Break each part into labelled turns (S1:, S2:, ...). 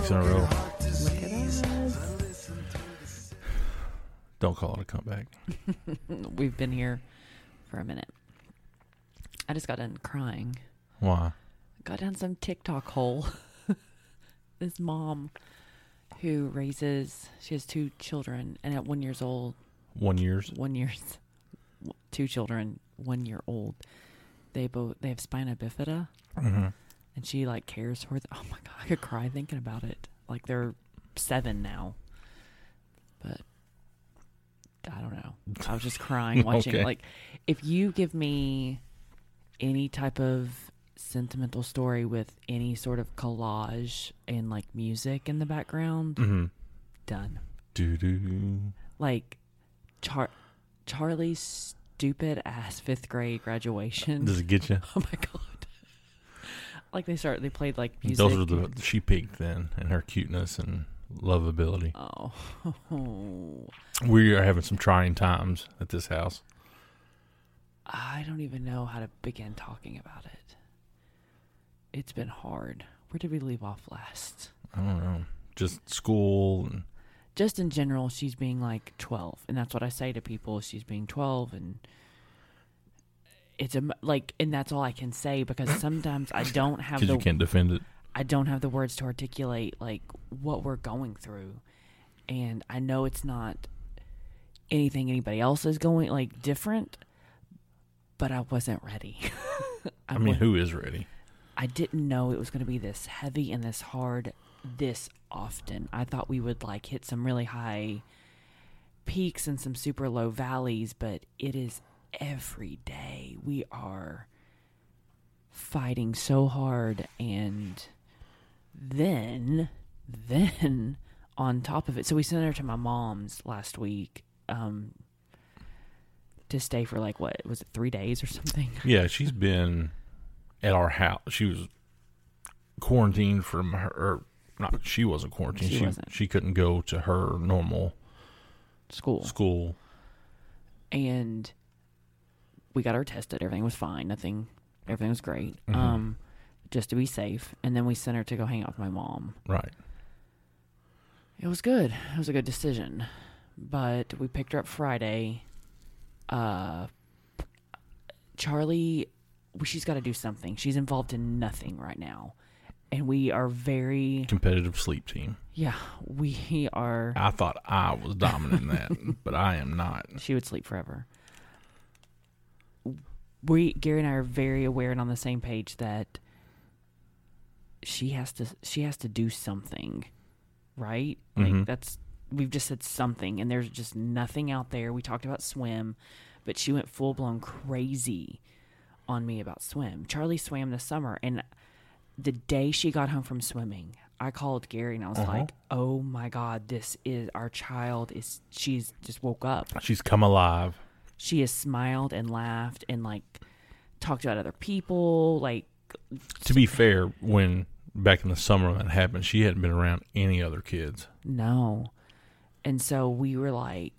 S1: weeks in a row. Don't call it a comeback.
S2: We've been here for a minute. I just got done crying.
S1: Why?
S2: Got down some TikTok hole. this mom who raises, she has two children, and at one years old,
S1: One year's.
S2: one years, two children, one year old, they both they have spina bifida,
S1: Mm-hmm.
S2: And she like cares for them. Oh my god, I could cry thinking about it. Like they're seven now, but I don't know. I was just crying watching.
S1: Okay.
S2: Like, if you give me any type of sentimental story with any sort of collage and like music in the background,
S1: Mm-hmm.
S2: done.
S1: Doo doo.
S2: Like, Char- Charlie's stupid ass fifth grade graduation.
S1: Does it get you?
S2: Oh my god! Like they start, they played like music.
S1: Those were the she peaked then, and her cuteness and lovability.
S2: Oh,
S1: We are having some trying times at this house.
S2: I don't even know how to begin talking about it. It's been hard. Where did we leave off last?
S1: I don't know. Just school and
S2: Just in general, she's being like 12. And that's what I say to people. She's being 12 and it's a like and that's all I can say because sometimes I don't have the
S1: you can't defend it.
S2: I don't have the words to articulate like what we're going through. And I know it's not anything anybody else is going like different, but I wasn't ready.
S1: I mean, who is ready?
S2: I didn't know it was going to be this heavy and this hard this often. I thought we would like hit some really high peaks and some super low valleys, but it is every day. We are fighting so hard and then then on top of it so we sent her to my mom's last week um to stay for like what was it 3 days or something
S1: Yeah, she's been at our house. She was quarantined from her. Or not, she wasn't quarantined.
S2: She
S1: She
S2: wasn't.
S1: she couldn't go to her normal
S2: school
S1: school.
S2: and we got her tested. Everything was fine. Nothing. Everything was great.
S1: Mhm.
S2: Um, just to be safe. And then we sent her to go hang out with my mom.
S1: Right.
S2: It was good. It was a good decision. But we picked her up Friday. Uh, Charlie, she's got to do something. She's involved in nothing right now, and we are very
S1: Competitive sleep team.
S2: yeah. We are.
S1: I thought I was dominant in that, but I am not.
S2: She would sleep forever. We Gary and I are very aware and on the same page that she has to she has to do something, right? Like
S1: Mhm.
S2: that's we've just said something and there's just nothing out there. We talked about swim, but she went full blown crazy on me about swim. Charlie swam this summer and the day she got home from swimming, I called Gary and I was
S1: Uh-huh.
S2: like, "Oh my god, this is our child is she's just woke up.
S1: She's come alive.
S2: She has smiled and laughed and like talked about other people, like
S1: To be fair, when back in the summer when that happened, she hadn't been around any other kids.
S2: no. And so we were like,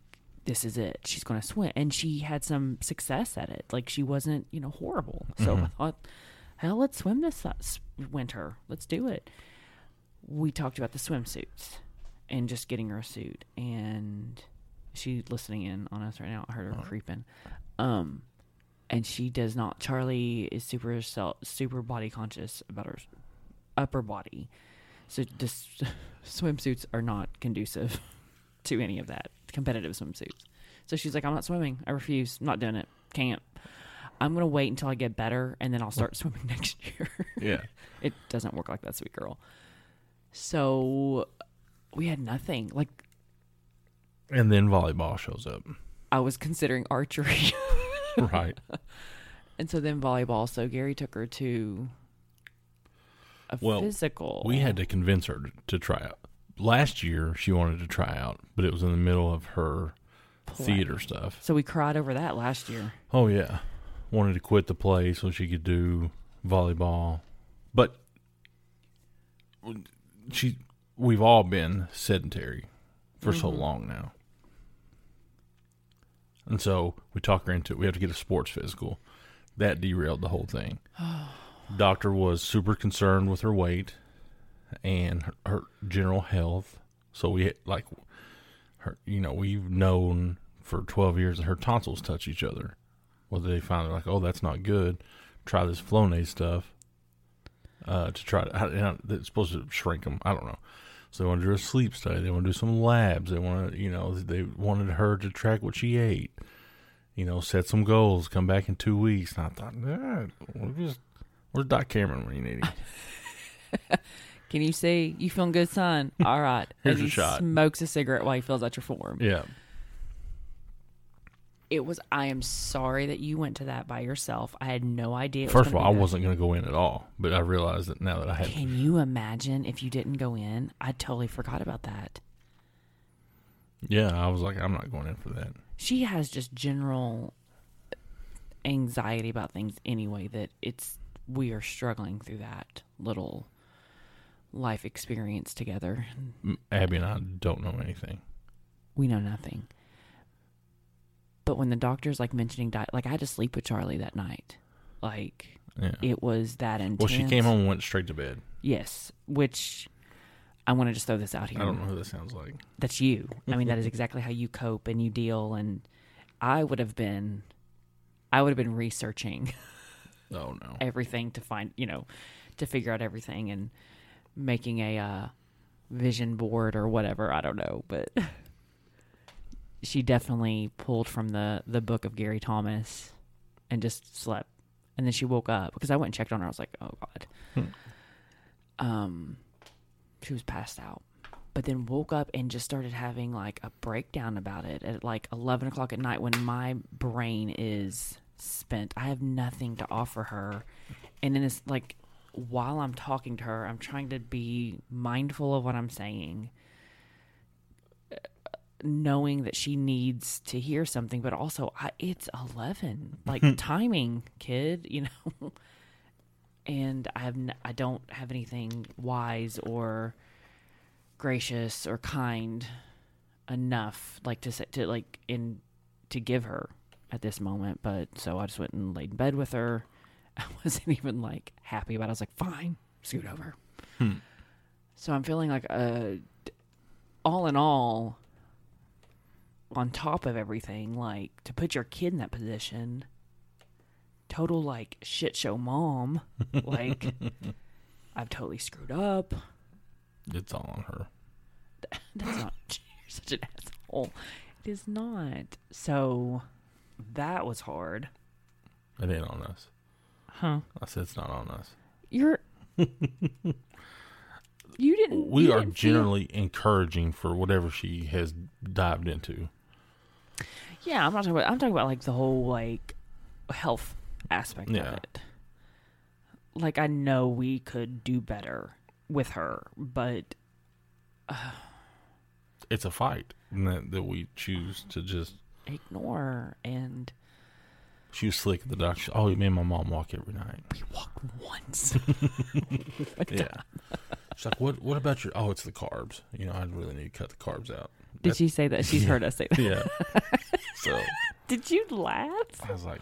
S2: this is it. She's going to swim. And she had some success at it. Like she wasn't, you know, horrible. So mm-hmm. I thought, hell, let's swim this winter. Let's do it. We talked about the swimsuits and just getting her a suit. And She's listening in on us right now. I heard her creeping. Um, and she does not. Charlie is super self, super body conscious about her upper body, so this swimsuits are not conducive to any of that competitive swimsuits. So she's like, I'm not swimming. I refuse. I'm not doing it. Can't. I'm gonna wait until I get better, and then I'll start swimming next year.
S1: Yeah.
S2: it doesn't work like that, sweet girl. So we had nothing. Like
S1: And then volleyball shows up.
S2: I was considering archery.
S1: Right.
S2: And so then volleyball. So Gary took her to a
S1: Well,
S2: physical.
S1: We had to convince her to, to try out. Last year, she wanted to try out, but it was in the middle of her theater stuff.
S2: So we cried over that last year.
S1: Oh yeah, wanted to quit the play so she could do volleyball, but she. We've all been sedentary for so mm-hmm. long now, and so we talk her into it. We have to get a sports physical. That derailed the whole thing. Doctor was super concerned with her weight and her, her general health. So we had, like her, you know, we've known for 12 years that her tonsils touch each other. Well, they finally like, oh, that's not good. Try this Flonase stuff uh, to try to, I- it's supposed to shrink them. I don't know. So they want to do a sleep study. They want to do some labs. They want to, you know, they wanted her to track what she ate. You know, set some goals. Come back in two weeks. And I thought, nah, we're just, where's Doc Cameron when you need him?
S2: Can you say you feeling good, son? All right.
S1: Here's your
S2: he
S1: shot.
S2: Smokes a cigarette while he fills out your form.
S1: yeah.
S2: It was. I am sorry that you went to that by yourself. I had no idea.
S1: First of all, I
S2: that.
S1: wasn't going to go in at all, but I realized that now that I had,
S2: Can you imagine if you didn't go in? I totally forgot about that.
S1: yeah, I was like, I'm not going in for that.
S2: She has just general anxiety about things anyway. That it's we are struggling through that little life experience together.
S1: Abby and I don't know anything.
S2: We know nothing. But when the doctor's like mentioning diet, like I had to sleep with Charlie that night. Like
S1: Yeah.
S2: it was that intense.
S1: well, she came home and went straight to bed.
S2: Yes, which I want to just throw this out here.
S1: I don't know who that sounds like.
S2: That's you. I mean, that is exactly how you cope and you deal. And I would have been, I would have been researching
S1: Oh no.
S2: everything to find, you know, to figure out everything and making a uh, vision board or whatever. I don't know, but she definitely pulled from the the book of Gary Thomas and just slept. And then she woke up because I went and checked on her. I was like, oh god. Um, she was passed out, but then woke up and just started having like a breakdown about it at like eleven o'clock at night when my brain is spent. I have nothing to offer her, and then it's like while I'm talking to her, I'm trying to be mindful of what I'm saying knowing that she needs to hear something, but also I, it's 11. Like timing, kid, you know. and I have n- I don't have anything wise or gracious or kind enough like to say, to like in to give her at this moment, but so I just went and laid in bed with her. I wasn't even like happy about it. I was like, "Fine, scoot over." So I'm feeling like uh all in all on top of everything, like to put your kid in that position, total like shit show mom. like I've totally screwed up.
S1: It's all on her.
S2: That's not you're such an asshole. It is not. So that was hard.
S1: It ain't on us.
S2: Huh.
S1: I said it's not on us.
S2: You're You didn't
S1: We
S2: you
S1: are
S2: didn't feel-
S1: generally encouraging for whatever she has dived into.
S2: Yeah, I'm not talking about I'm talking about like the whole like health aspect
S1: Yeah.
S2: of it. Like I know we could do better with her, but uh,
S1: It's a fight that, that we choose to just.
S2: ignore and
S1: She was slick at the doctor. She- Oh, me and my mom walk every night.
S2: we walk once.
S1: Yeah. She's like, what? What about your? Oh, it's the carbs. You know, I really need to cut the carbs out.
S2: Did she say that? She's heard us say that.
S1: Yeah. so
S2: Did you laugh?
S1: I was like,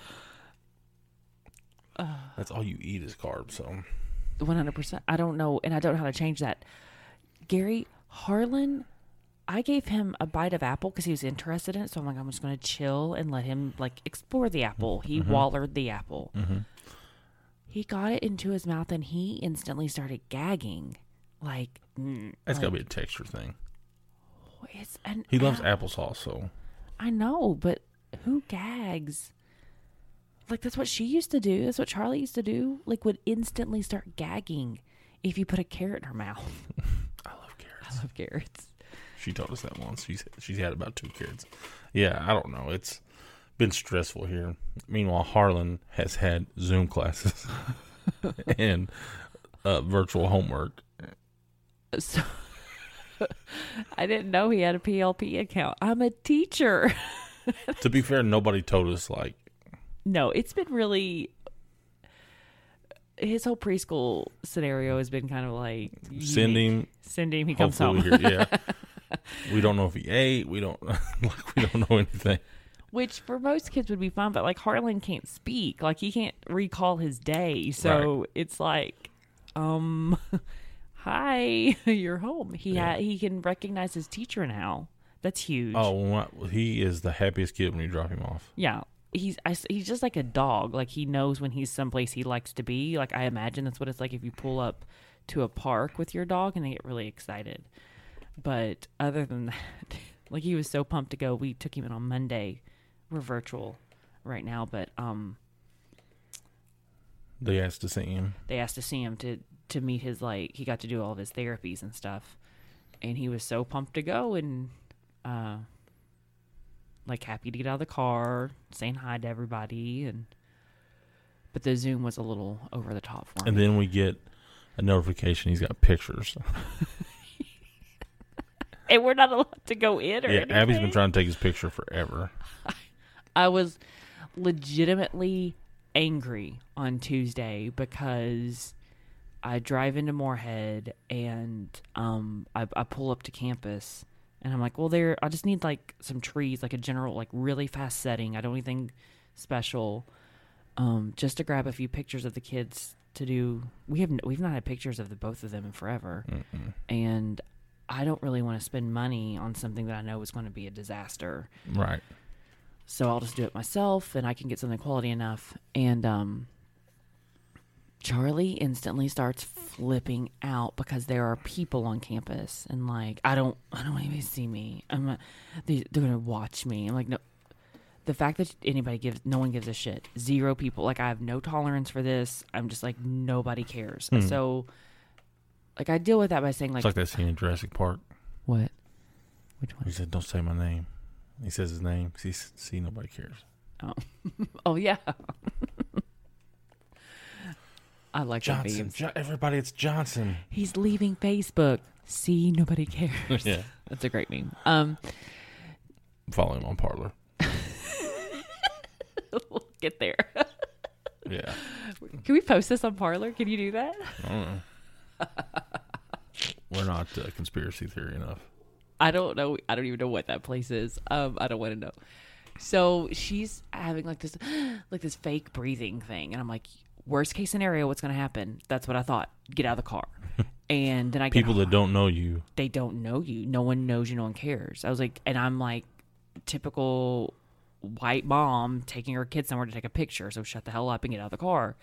S1: that's all you eat is carbs. So
S2: One hundred percent. I don't know, and I don't know how to change that. Gary Harlan, I gave him a bite of apple because he was interested in it. So I'm like, I'm just going to chill and let him like explore the apple. He
S1: Mm-hmm.
S2: wallered the apple. He got it into his mouth and he instantly started gagging. Like, mm,
S1: That's got to be a texture thing.
S2: It's an
S1: He loves
S2: ap-
S1: applesauce, so
S2: I know, but who gags? Like that's what she used to do. That's what Charlie used to do. Like would instantly start gagging if you put a carrot in her mouth.
S1: I love carrots.
S2: I love carrots.
S1: She told us that once. She's she's had about two kids. Yeah, I don't know. It's been stressful here. Meanwhile, Harlan has had Zoom classes and uh, virtual homework.
S2: So I didn't know he had a PLP account. I'm a teacher.
S1: To be fair, nobody told us like
S2: no, it's been really his whole preschool scenario has been kind of like
S1: send him.
S2: send him, he comes home.
S1: we yeah. we don't know if he ate. We don't like. We don't know anything.
S2: Which for most kids would be fine, but like Harlan can't speak. Like he can't recall his day. So it's like, um hi, you're home. He
S1: Yeah.
S2: ha- he can recognize his teacher now. That's huge.
S1: Oh, he is the happiest kid when you drop him off.
S2: Yeah. He's I he's just like a dog. Like he knows when he's someplace he likes to be. Like I imagine that's what it's like if you pull up to a park with your dog and they get really excited. But other than that, like he was so pumped to go. We took him in on Monday. We're virtual right now, but um
S1: They asked to see him.
S2: they asked to see him to to meet his like he got to do all of his therapies and stuff and he was so pumped to go and uh like happy to get out of the car saying hi to everybody and but the zoom was a little over the top for
S1: him.
S2: And
S1: then we get a notification he's got pictures.
S2: and we're not allowed to go in or
S1: Yeah, Abby's been trying to take his picture forever.
S2: I was legitimately angry on Tuesday because I drive into Morehead and um I, I pull up to campus and I'm like, well, there I just need like some trees, like a general, like really fast setting. I don't anything special, um, just to grab a few pictures of the kids to do. We have we've not had pictures of the both of them in forever, and I don't really want to spend money on something that I know is going to be a disaster.
S1: Right.
S2: So I'll just do it myself and I can get something quality enough. And um Charlie instantly starts flipping out because there are people on campus and like I don't I don't want anybody to see me. I'm not, they, they're gonna watch me. I'm like no the fact that anybody gives no one gives a shit. Zero people. Like I have no tolerance for this. I'm just like nobody cares. Hmm. So like I deal with that by saying like,
S1: It's like that scene in Jurassic Park.
S2: what? Which one?
S1: He said, "Don't say my name." He says his name. See, see, nobody cares.
S2: Oh, oh yeah. I like that
S1: Johnson.
S2: memes.
S1: Jo- everybody, it's Johnson.
S2: He's leaving Facebook. See, nobody cares.
S1: Yeah.
S2: That's a great meme. Um,
S1: Follow him on Parler.
S2: we'll get there.
S1: Yeah.
S2: Can we post this on Parler? Can you do that?
S1: I don't know. We're not uh, conspiracy theory enough.
S2: I don't know. I don't even know what that place is. Um, I don't want to know. So she's having like this, like this fake breathing thing, and I'm like, worst case scenario, what's going to happen? That's what I thought. Get out of the car. And then I get
S1: People that don't know you,
S2: they don't know you. No one knows you. No one cares. I was like, and I'm like, typical white mom taking her kid somewhere to take a picture. So shut the hell up and get out of the car.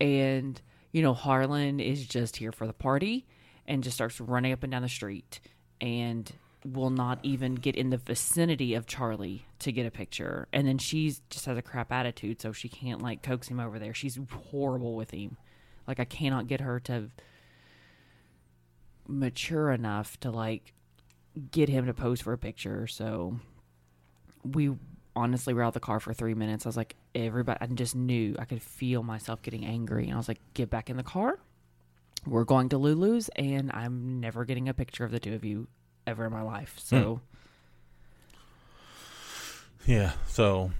S2: And, you know, Harlan is just here for the party and just starts running up and down the street and will not even get in the vicinity of Charlie to get a picture. And then she's just has a crap attitude, so she can't like coax him over there. She's horrible with him. Like I cannot get her to mature enough to like get him to pose for a picture. So we honestly were out the car for three minutes. I was like, everybody, I just knew I could feel myself getting angry. And I was like, get back in the car. We're going to Lulu's, and I'm never getting a picture of the two of you ever in my life. Hmm. So
S1: yeah. So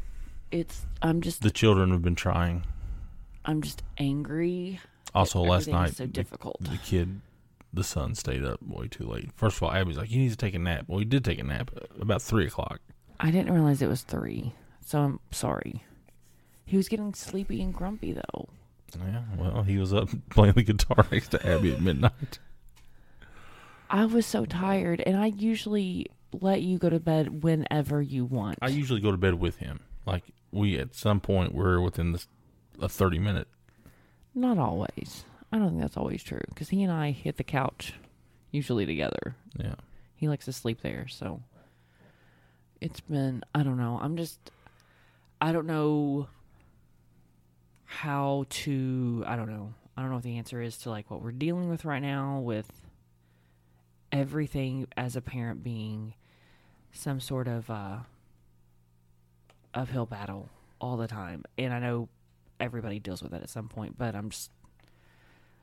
S2: it's, I'm just,
S1: the children have been trying.
S2: I'm just angry.
S1: Also, last
S2: Everything is
S1: night,
S2: so
S1: the-
S2: difficult.
S1: The, kid, the son, stayed up way too late. First of all, Abby's like, "You need to take a nap." Well, he did take a nap at about three o'clock.
S2: I didn't realize it was three. So I'm sorry. He was getting sleepy and grumpy though.
S1: Yeah. Well, he was up playing the guitar next to Abby at midnight.
S2: I was so tired, and I usually let you go to bed whenever you want.
S1: I usually go to bed with him. Like we at some point we're within this a thirty minute.
S2: Not always. I don't think that's always true because he and I hit the couch usually together.
S1: Yeah.
S2: He likes to sleep there, so it's been I don't know. I'm just I don't know how to I don't know. I don't know what the answer is to like what we're dealing with right now with everything as a parent being some sort of uh uphill battle all the time. And I know everybody deals with it at some point, but I'm just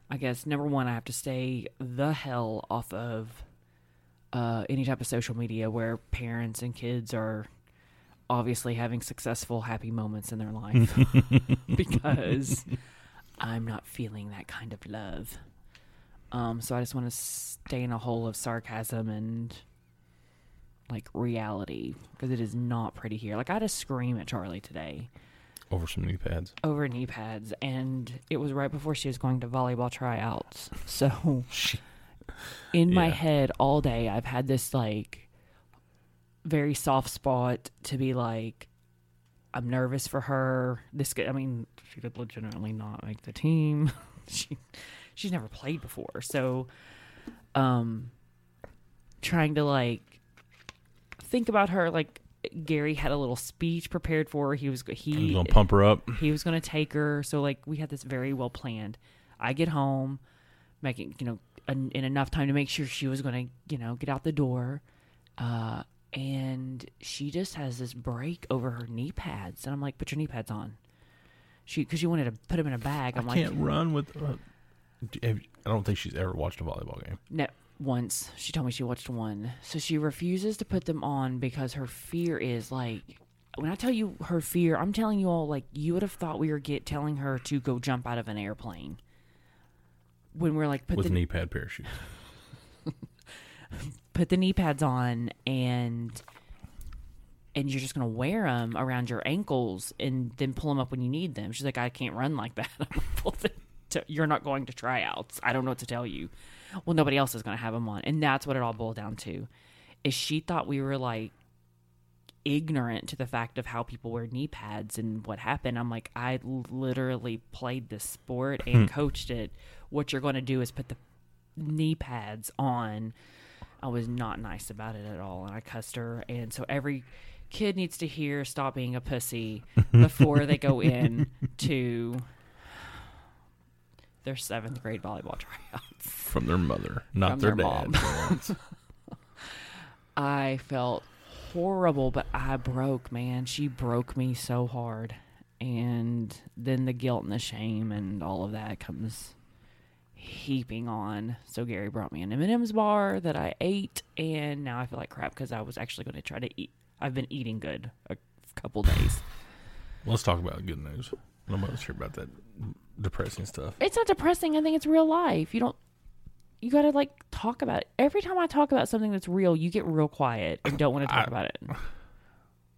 S2: I guess number one, I have to stay the hell off of uh, any type of social media where parents and kids are obviously having successful, happy moments in their life because I'm not feeling that kind of love. Um, so I just want to stay in a hole of sarcasm and like reality because it is not pretty here. Like I had to scream at Charlie today
S1: Over some knee pads.
S2: over knee pads, and it was right before she was going to volleyball tryouts. So, in my
S1: Yeah.
S2: head all day, I've had this like very soft spot to be like, I'm nervous for her. This, could, I mean, she could legitimately not make the team. she, she's never played before, so, um, trying to like think about her like. Gary had a little speech prepared for her. He was he
S1: He's gonna pump her up.
S2: he was going to take her so like we had this very well planned i get home making you know en- in enough time to make sure she was going to you know get out the door uh and she just has this break over her knee pads and i'm like put your knee pads on she because she wanted to put them in a bag i'm
S1: I
S2: like
S1: can't run with. Uh, I don't think she's ever watched a volleyball game.
S2: No, once she told me she watched one. So she refuses to put them on because her fear is like when I tell you her fear, I'm telling you all like you would have thought we were get telling her to go jump out of an airplane. When we're like put
S1: with
S2: the
S1: knee pad parachutes.
S2: put the knee pads on and and you're just gonna wear them around your ankles and then pull them up when you need them. She's like, I can't run like that. I'm like, well, then t- you're not going to tryouts. I don't know what to tell you. Well, nobody else is gonna have them on, and that's what it all boiled down to. Is she thought we were like ignorant to the fact of how people wear knee pads and what happened. I'm like, I literally played this sport and hmm. coached it. What you're going to do is put the knee pads on. I was not nice about it at all, and I cussed her. And so every kid needs to hear "Stop being a pussy" before they go in to their seventh grade volleyball tryouts.
S1: from their mother, not their,
S2: their
S1: dad.
S2: mom. I felt horrible, but I broke, man. She broke me so hard. And then the guilt and the shame and all of that comes heaping on. So Gary brought me an M&M's bar that I ate, and now I feel like crap because I was actually going to try to eat. I've been eating good a couple days.
S1: Let's talk about good news. Nobody's sure about that depressing stuff.
S2: It's not depressing. I think it's real life. You don't. You got to like talk about it. Every time I talk about something that's real, you get real quiet and don't want to talk
S1: I-
S2: about it.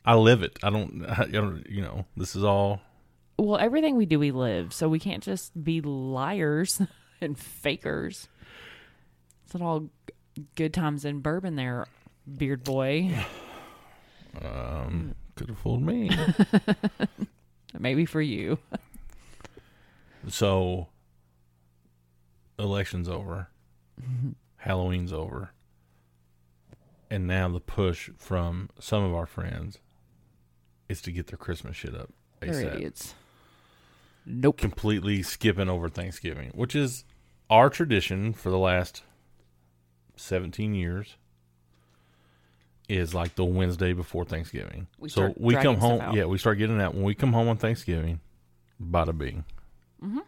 S1: I live it. I don't. I don't. You know, this is all.
S2: well, everything we do, we live. So we can't just be liars and fakers. It's not all good times in bourbon there, beard boy.
S1: Um, could have fooled me.
S2: Maybe for you.
S1: so, election's over. Halloween's over. And now the push from some of our friends is to get their Christmas shit up.
S2: They're
S1: ASAP.
S2: idiots. Nope.
S1: completely skipping over Thanksgiving, which is our tradition for the last 17 years. Is like the Wednesday before Thanksgiving.
S2: We
S1: so we come home. Yeah, we start getting that when we come home on Thanksgiving. Bada bing. Mm-hmm.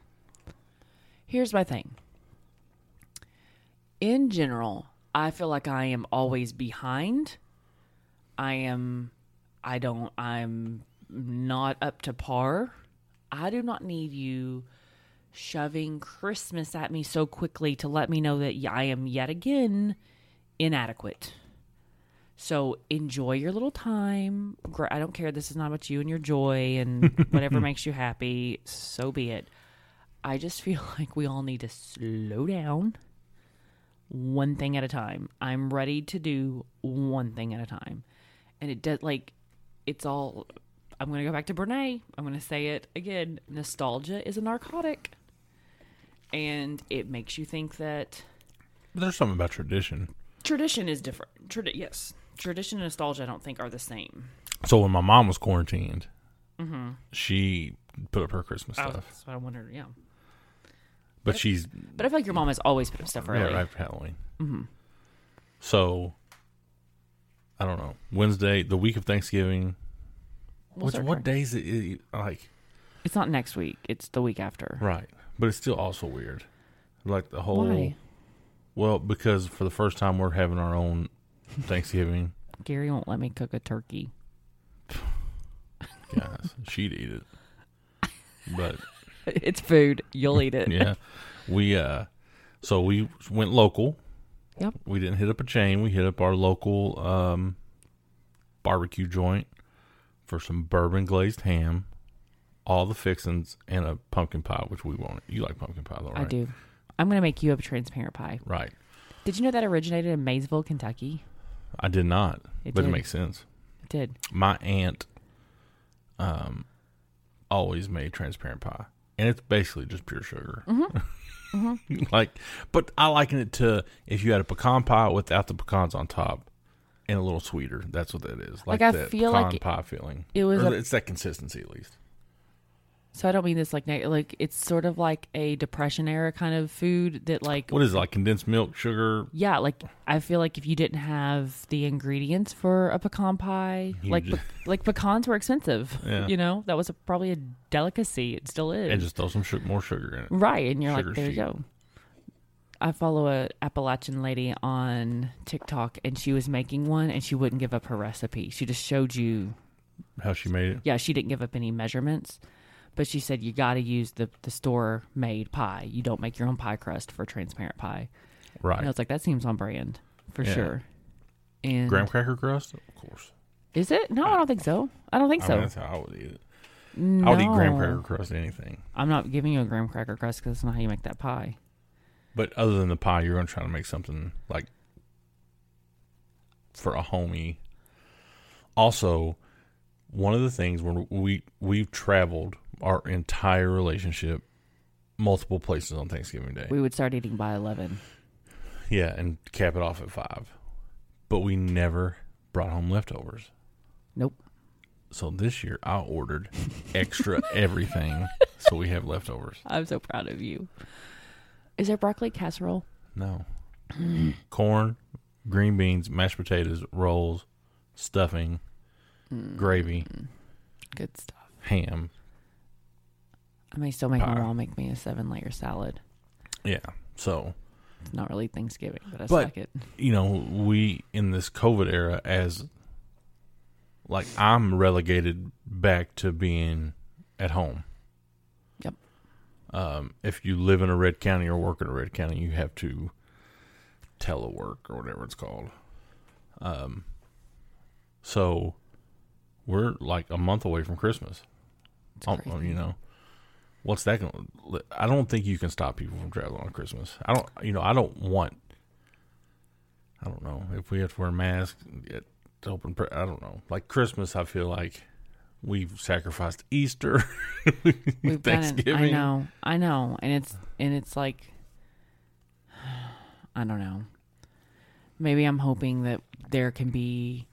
S2: Here's my thing. In general, I feel like I am always behind. I am I don't I'm not up to par. I do not need you shoving Christmas at me so quickly to let me know that I am yet again inadequate. So enjoy your little time. I don't care. This is not about you and your joy and whatever makes you happy. So be it. I just feel like we all need to slow down, one thing at a time. I'm ready to do one thing at a time. And it does like it's all I'm going to go back to Brene. I'm going to say it again. Nostalgia is a narcotic. And it makes you think that
S1: there's something about tradition.
S2: tradition is different. Tradi- yes. Tradition and nostalgia I don't think are the same.
S1: So when my mom was quarantined, she put up her Christmas
S2: Oh,
S1: stuff.
S2: that's what I wondered, yeah.
S1: But she's
S2: But I feel like your mom has always put up stuff early.
S1: yeah, right after Halloween. Mm-hmm. So I don't know. Wednesday, the week of Thanksgiving.
S2: We'll
S1: Which, what days it, it like?
S2: It's not next week. It's the week after.
S1: Right, but it's still also weird. Like the whole.
S2: Why?
S1: Well, because for the first time we're having our own Thanksgiving.
S2: Gary won't let me cook a turkey.
S1: Guys, she'd eat it. But
S2: It's food. You'll eat it.
S1: yeah, we uh, so we went local.
S2: Yep.
S1: We didn't hit up a chain. We hit up our local um, barbecue joint for some bourbon glazed ham, all the fixings, and a pumpkin pie, which we wanted. You like pumpkin pie, though, right?
S2: I do. I'm going to make you a transparent pie.
S1: Right.
S2: Did you know that originated in Maysville, Kentucky?
S1: I did not,
S2: It
S1: but
S2: did.
S1: it makes sense.
S2: It did.
S1: My aunt, um, always made transparent pie, and it's basically just pure sugar.
S2: Mm-hmm.
S1: like, but I liken it to if you had a pecan pie without the pecans on top. And a little sweeter. That's what that is. Like,
S2: Like, I feel
S1: pecan
S2: like it-
S1: pie feeling.
S2: it was
S1: Or
S2: a-
S1: it's that consistency at least.
S2: So I don't mean this like neg- like it's sort of like a depression era kind of food that like
S1: What is it, like condensed milk, sugar?
S2: yeah like I feel like if you didn't have the ingredients for a pecan pie
S1: You
S2: like
S1: just-
S2: pe- like pecans were expensive
S1: Yeah.
S2: you know that was a, probably a delicacy it still is
S1: And just throw some su- more sugar in it.
S2: right and you're
S1: Sugar's
S2: like there you go I follow a Appalachian lady on TikTok and she was making one and she wouldn't give up her recipe she just showed you
S1: How she made it.
S2: yeah, she didn't give up any measurements, but she said you got to use the the store made pie. You don't make your own pie crust for transparent pie.
S1: Right.
S2: And I was like, that seems on brand for
S1: Yeah.
S2: sure. And
S1: Graham cracker crust? Of course.
S2: is it? No, I don't think so. I don't think
S1: I
S2: so.
S1: mean, that's how I would eat it. I would eat graham cracker crust anything.
S2: I'm not giving you a graham cracker crust because that's not how you make that pie.
S1: But other than the pie, you're going to try to make something like for a homie. Also, one of the things when we we've traveled our entire relationship multiple places on Thanksgiving Day.
S2: We would start eating by eleven.
S1: yeah, and cap it off at 5. But we never brought home leftovers.
S2: Nope.
S1: So this year I ordered extra everything so we have leftovers.
S2: I'm so proud of you. Is there broccoli casserole?
S1: No. Corn, green beans, mashed potatoes, rolls, stuffing, mm. gravy,
S2: Good stuff.
S1: ham.
S2: I may still make my mom make me a seven layer salad.
S1: Yeah. So,
S2: It's not really Thanksgiving, but I
S1: But-
S2: like it.
S1: you know, we in this COVID era as like I'm relegated back to being at home.
S2: Yep.
S1: Um, if you live in a red county or work in a red county, you have to telework or whatever it's called. Um, so we're like a month away from Christmas.
S2: It's crazy.
S1: you know, what's that going? to I don't think you can stop people from traveling on Christmas. I don't. You know, I don't want. I don't know if we have to wear masks. To open. I don't know. Like Christmas, I feel like we've sacrificed Easter,
S2: We've.
S1: Thanksgiving.
S2: I know, I know, and it's and it's like, I don't know. Maybe I'm hoping that there can be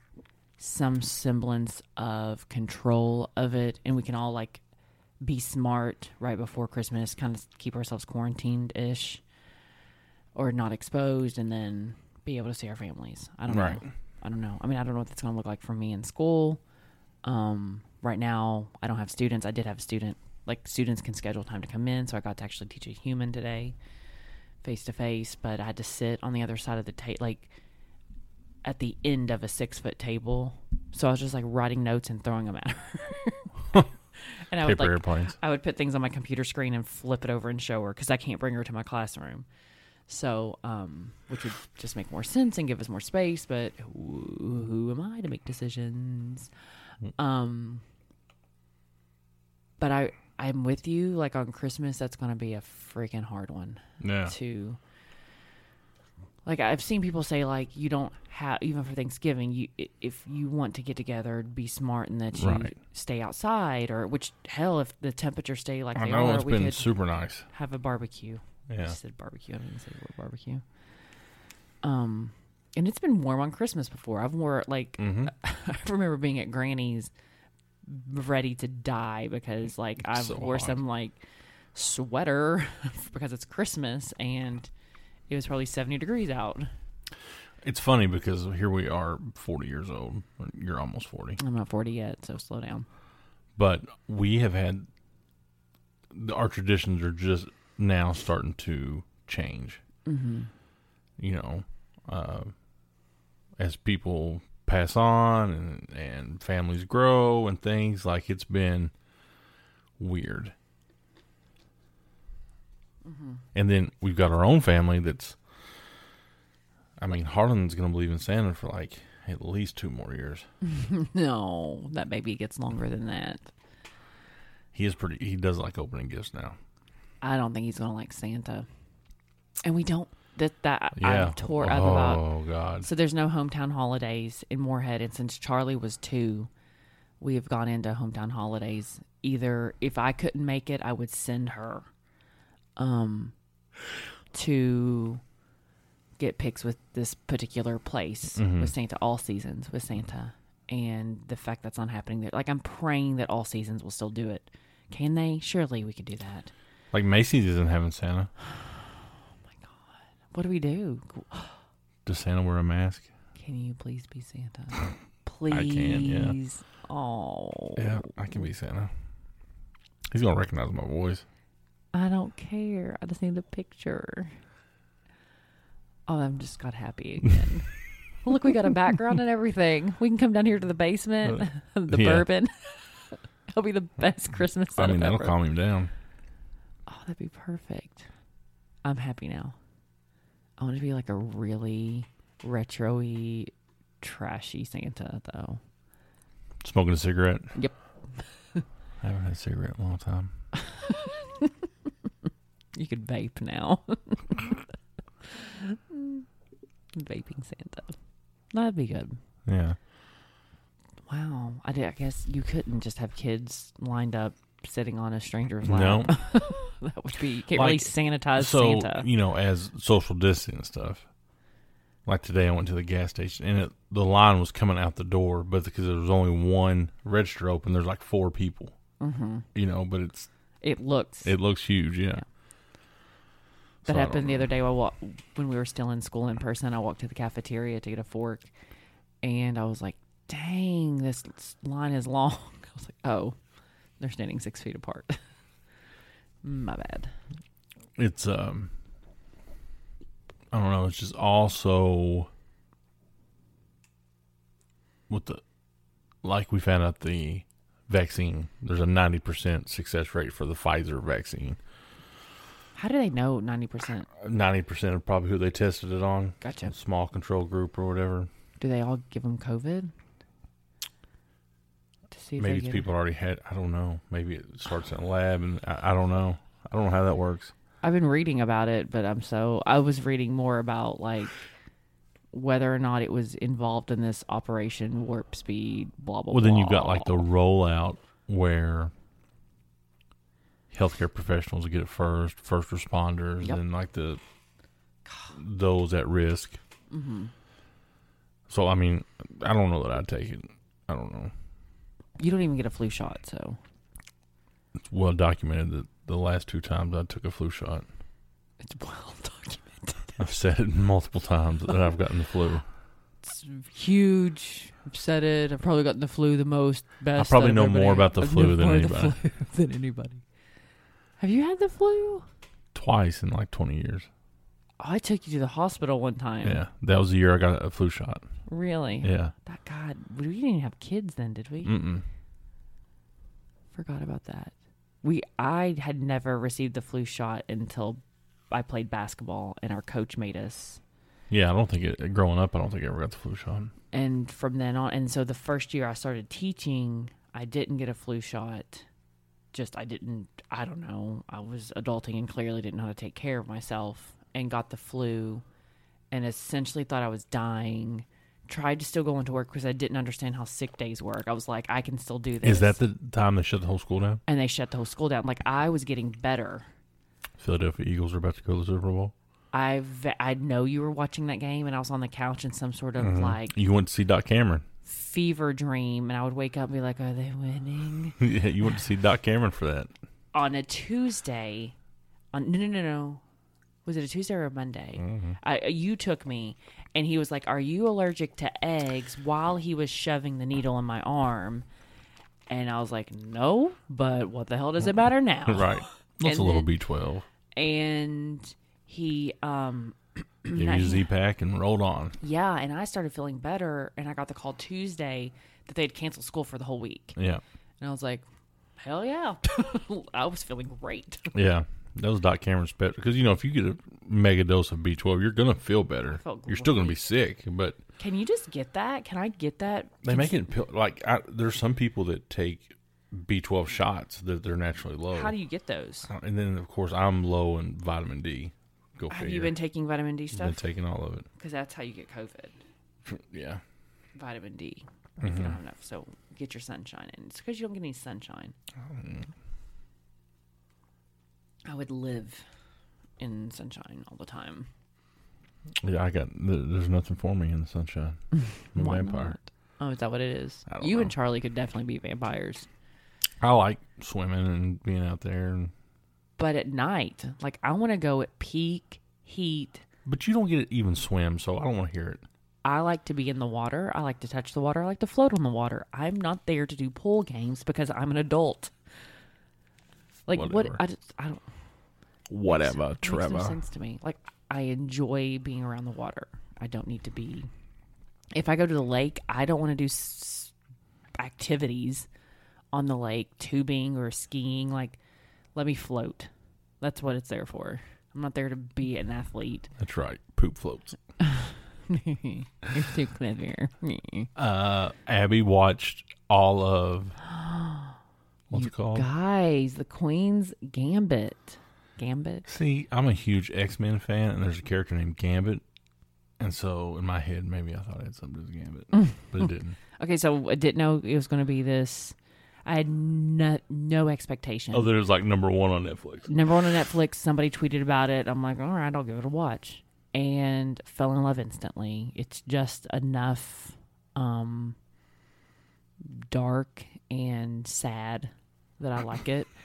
S2: some semblance of control of it, and we can all like be smart right before Christmas, kind of keep ourselves quarantined ish, or not exposed, and then be able to see our families. I don't
S1: Right.
S2: know. I don't know. I mean, I don't know what that's going to look like for me in school. Um, right now, I don't have students. I did have a student. Like students can schedule time to come in, so I got to actually teach a human today, face to face. But I had to sit on the other side of the table, like at the end of a six foot table. So I was just like writing notes and throwing them at her. and I would
S1: Paper
S2: like
S1: airplanes.
S2: I would put things on my computer screen and flip it over and show her because I can't bring her to my classroom. So, um, which would just make more sense and give us more space. But who, who am I to make decisions? Um, but I, I'm with you. Like on Christmas, that's going to be a freaking hard one
S1: Yeah.
S2: to like I've seen people say like you don't have even for Thanksgiving you if you want to get together be smart and that you
S1: Right.
S2: stay outside or which hell if the temperature stay like
S1: I
S2: they
S1: know
S2: are
S1: it's
S2: we
S1: been
S2: could
S1: super nice.
S2: have a barbecue. I
S1: Yeah.
S2: just said barbecue. I didn't say the word barbecue. Um, and it's been warm on Christmas before. I've wore like
S1: Mm-hmm.
S2: I remember being at Granny's, ready to die because like I
S1: so
S2: wore
S1: hot.
S2: some like sweater because it's Christmas and it was probably seventy degrees out.
S1: It's funny because here we are, 40 years old. You're almost 40.
S2: I'm not forty yet, so slow down.
S1: But we have had our traditions are just now starting to change. Mm-hmm. You know, uh, as people pass on and, and families grow and things like it's been weird. Mm-hmm. And then we've got our own family that's. I mean, Harlan's going to believe in Santa for like at least two more years.
S2: No, that baby gets longer than that.
S1: He is pretty. He does like opening gifts now.
S2: I don't think he's gonna like Santa, and we don't. That that
S1: Yeah.
S2: I'm tore up about.
S1: Oh God.
S2: So there's no hometown holidays in Morehead, and since Charlie was two, we have gone into hometown holidays. Either if I couldn't make it, I would send her, um, to get pics with this particular place with Santa. All seasons with Santa, and the fact that's not happening there. Like I'm praying that all seasons will still do it. Can they? Surely we could do that.
S1: Like Macy's isn't having Santa. Oh my god!
S2: What do we do?
S1: Does Santa wear a mask?
S2: Can you please be Santa? Please.
S1: I can, yeah.
S2: Oh.
S1: Yeah, I can be Santa. He's gonna recognize my voice.
S2: I don't care. I just need a picture. Oh, I'm just got happy again. Look, we got a background and everything. We can come down here to the basement, uh, the
S1: yeah.
S2: bourbon. It'll be the best Christmas.
S1: I mean,
S2: setup
S1: that'll
S2: ever.
S1: calm him down.
S2: Oh, that'd be perfect. I'm happy now. I want to be like a really retro-y, trashy Santa, though.
S1: Smoking a cigarette.
S2: Yep.
S1: I haven't had a cigarette in a long time.
S2: You could vape now. Vaping Santa. That'd be good.
S1: Yeah.
S2: Wow. I, did, I guess you couldn't just have kids lined up sitting on a stranger's lap. No. that would be, you can't really sanitize
S1: so
S2: Santa.
S1: you know, as social distancing stuff. Like today, I went to the gas station and it, the line was coming out the door, but because there was only one register open, there's like four people. Mm-hmm. You know, but it's
S2: It looks.
S1: it looks huge. Yeah.
S2: Yeah.
S1: So
S2: That
S1: don't
S2: happened the other day while when we were still in school in person. I walked to the cafeteria to get a fork, and I was like, "Dang, this line is long." I was like, "Oh, they're standing six feet apart." My bad.
S1: it's um I don't know, it's just also with the like we found out the vaccine, there's a ninety percent success rate for the Pfizer vaccine.
S2: How do they know ninety percent?
S1: Ninety percent of probably who they tested it on.
S2: Gotcha.
S1: Small control group or whatever.
S2: Do they all give them COVID? To see if
S1: Maybe it's people already had I don't know. Maybe it starts in a lab and I, I don't know. I don't know how that works.
S2: I've been reading about it, but I'm so I was reading more about like whether or not it was involved in this Operation Warp Speed. Blah blah. Blah.
S1: Well, then you've got like the rollout where healthcare professionals get it first, first responders,
S2: Yep.
S1: and like the those at risk.
S2: Mm-hmm.
S1: So I mean, I don't know that I'd take it. I don't know.
S2: you don't even get a flu shot, so
S1: It's well documented that the last two times I took a flu shot,
S2: it's well documented.
S1: I've said it multiple times that I've gotten the flu.
S2: It's huge. I've said it. I've probably gotten the flu the most. Best. I probably
S1: know more about the
S2: I've
S1: flu than
S2: of the
S1: anybody.
S2: flu than anybody. Have you had the flu?
S1: Twice in like twenty years.
S2: Oh, I took you to the hospital one time.
S1: Yeah, that was the year I got a flu shot.
S2: Really?
S1: Yeah.
S2: That God, we didn't even have kids then, did we?
S1: Mm-mm.
S2: Forgot about that. We I had never received the flu shot until I played basketball, and our coach made us.
S1: Yeah, I don't think it. Growing up, I don't think I ever got the flu shot.
S2: And from then on, and so the first year I started teaching, I didn't get a flu shot. Just I didn't. I don't know. I was adulting and clearly didn't know how to take care of myself, and got the flu. and essentially thought I was dying. Tried to still go into work because I didn't understand how sick days work. I was like, I can still do this.
S1: Is that the time they shut the whole school down?
S2: and they shut the whole school down. Like I was getting better.
S1: Philadelphia Eagles are about to go to the Super Bowl.
S2: I I know you were watching that game, and I was on the couch in some sort of mm-hmm. like
S1: You went to see Doc Cameron.
S2: Fever dream, and I would wake up and be like, "Are they winning?"
S1: yeah, you went to see Doc Cameron for that.
S2: on a Tuesday. On no no no no, was it a Tuesday or a Monday? I, you took me, and he was like, "Are you allergic to eggs?" While he was shoving the needle in my arm, and I was like, "No, but what the hell does it matter now?"
S1: Right. That's
S2: And
S1: a little B twelve.
S2: And he um
S1: Give
S2: not-
S1: you pack and rolled on.
S2: Yeah, and I started feeling better, and I got the call Tuesday that they had canceled school for the whole week,
S1: Yeah.
S2: and I was like, "Hell yeah!" I was feeling great.
S1: Yeah. That was Doc Cameron's pet because you know if you get a mega dose of B twelve, you're gonna feel better. You're still gonna be sick, but
S2: Can you just get that? Can I get that?
S1: they make it pill- like I, there's some people that take B twelve shots that they're naturally low.
S2: How do you get those?
S1: Uh, And then of course I'm low in vitamin D. Go
S2: Have
S1: figure.
S2: you been taking vitamin D
S1: Been
S2: stuff?
S1: taking all of it.
S2: Because that's how you get COVID.
S1: Yeah.
S2: Vitamin D. If you mm-hmm. don't have enough, so get your sunshine in. It's because you don't get any sunshine. I would live in sunshine all the time.
S1: Yeah, I got. There's nothing for me in the sunshine. I'm a vampire.
S2: not? Oh, is that what it is? You
S1: know.
S2: and Charlie could definitely be vampires.
S1: I like swimming and being out there, and
S2: But at night, like I want to go at peak heat.
S1: but you don't get to even swim, so I don't want to hear it.
S2: I like to be in the water. I like to touch the water. I like to float on the water. I'm not there to do pool games because I'm an adult. Like what? I just I don't.
S1: Whatever,
S2: Makes no
S1: Trevor.
S2: sense to me. Like I enjoy being around the water. I don't need to be. If I go to the lake, I don't want to do s- activities on the lake, tubing or skiing. Like, let me float. That's what it's there for. I'm not there to be an athlete.
S1: That's right. Poop floats.
S2: You're too clever.
S1: Uh, Abby watched all of what's
S2: You
S1: it called?
S2: Guys, the Queen's Gambit. Gambit.
S1: See, I'm a huge X Men fan, and there's a character named Gambit, and so in my head, maybe I thought it had something to do with Gambit, but it didn't.
S2: Okay, so I didn't know it was going to be this. I had no, no expectation.
S1: Oh, there's like number one on Netflix.
S2: Number one on Netflix. Somebody tweeted about it. I'm like, all right, I'll give it a watch, and fell in love instantly. It's just enough um, dark and sad that I like it.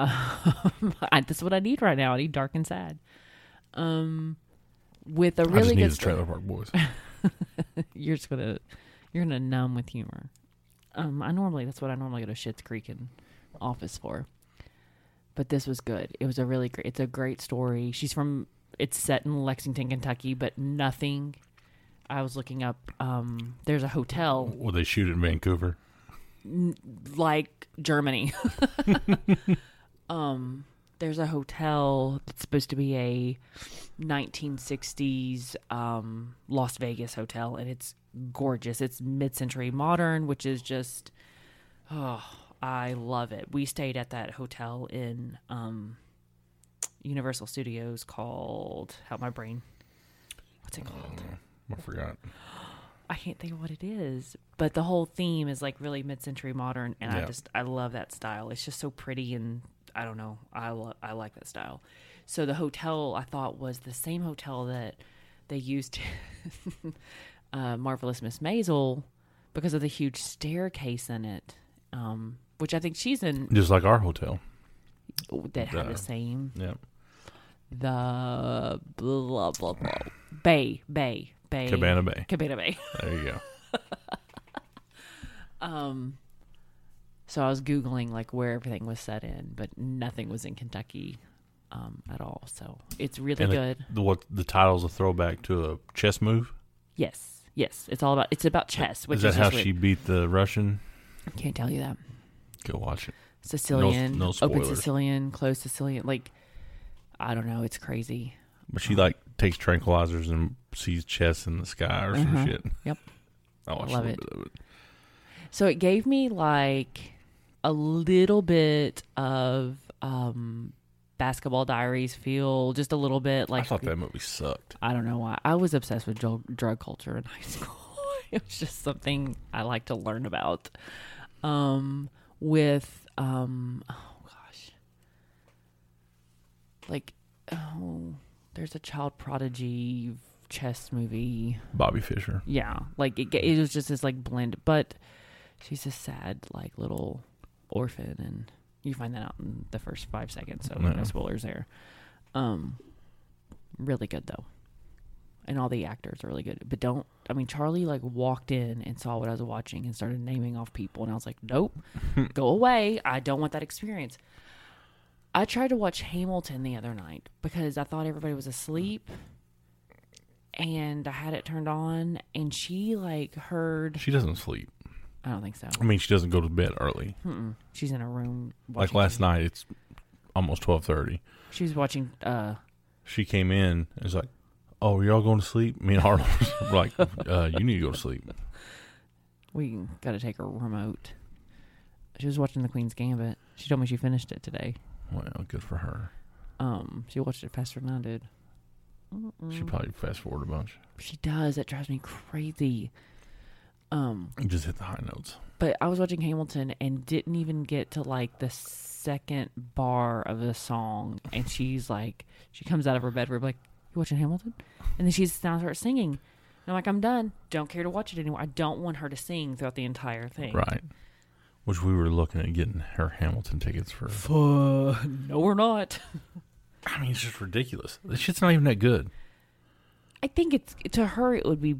S2: Um, I, that's what I need right now. I need dark and sad. Um, with a
S1: I just
S2: really
S1: need
S2: good
S1: the. Trailer Park Boys.
S2: You're just gonna you're gonna numb with humor. Um, I normally that's what I normally go to Schitt's Creek and Office for. But this was good. It was a really great. It's a great story. She's from. It's set in Lexington, Kentucky, but nothing. I was looking up. Um, there's a hotel
S1: Will they shoot in Vancouver?
S2: like Germany. um, there's a hotel that's supposed to be a 1960s um, Las Vegas hotel, and it's gorgeous. It's mid-century modern, which is just oh, I love it. We stayed at that hotel in um, Universal Studios called help my brain. What's it called?
S1: I forgot.
S2: I can't think of what it is, but the whole theme is like really mid-century modern, and I just I love that style. It's just so pretty, and I don't know, I lo- I like that style. So the hotel I thought was the same hotel that they used uh, marvelous Miss Maisel because of the huge staircase in it, um, which I think she's in
S1: Just like our hotel.
S2: that had
S1: the-
S2: the same
S1: Yeah.
S2: the blah blah blah Bay Bay Bay
S1: Cabana Bay.
S2: Cabana Bay.
S1: There you go.
S2: So I was googling like where everything was set in, but nothing was in Kentucky um, at all. So it's really
S1: And
S2: good.
S1: The, what the title's a throwback to a chess move.
S2: yes, yes, it's all about it's about chess. Which
S1: is that
S2: is
S1: how she beat the Russian?
S2: I can't tell you that
S1: Go watch it.
S2: Sicilian,
S1: no
S2: open. Sicilian, closed Sicilian. Like I don't know, it's crazy.
S1: But she like takes tranquilizers and sees chess in the sky or some
S2: Uh-huh.
S1: shit.
S2: Yep.
S1: I watched
S2: Love it.
S1: little bit of it.
S2: So it gave me like a little bit of um Basketball Diaries feel just a little bit like
S1: I thought that movie sucked.
S2: I don't know why. I was obsessed with drug, drug culture in high school. it was just something I like to learn about. Um, with um, oh gosh, like oh, there's a child prodigy chess movie.
S1: Bobby Fischer.
S2: Yeah, like it, it was just this like blend, but she's a sad like little orphan, and you find that out in the first five seconds. So
S1: Yeah.
S2: no spoilers there. Um, really good though, and all the actors are really good. But don't, I mean, Charlie like walked in and saw what I was watching and started naming off people, and I was like, nope, go away. I don't want that experience. I tried to watch Hamilton the other night because I thought everybody was asleep and I had it turned on and she like heard
S1: She doesn't sleep.
S2: I don't think so.
S1: I mean, she doesn't go to bed early.
S2: Mm-mm. She's in a room
S1: Like last
S2: TV.
S1: night, it's almost twelve thirty.
S2: She was watching uh
S1: She came in and was like, "Oh, are y'all going to sleep?" Me and Harlan were like, uh, "You need to go to sleep."
S2: we got to take her remote. She was watching The Queen's Gambit. She told me she finished it today.
S1: Well, good for her.
S2: Um she watched it faster than I did.
S1: She probably fast forward a bunch.
S2: She does. It drives me crazy. Um
S1: Just hit the high notes.
S2: but I was watching Hamilton and didn't even get to like the second bar of the song, and she's like, she comes out of her bedroom like, "You watching Hamilton?" And then she now starts singing. And I'm like, I'm done. Don't care to watch it anymore. I don't want her to sing throughout the entire thing.
S1: Right. Which we were looking at getting her Hamilton tickets for.
S2: Uh, no, we're not.
S1: I mean, it's just ridiculous. This shit's not even that good.
S2: I think it's to her it would be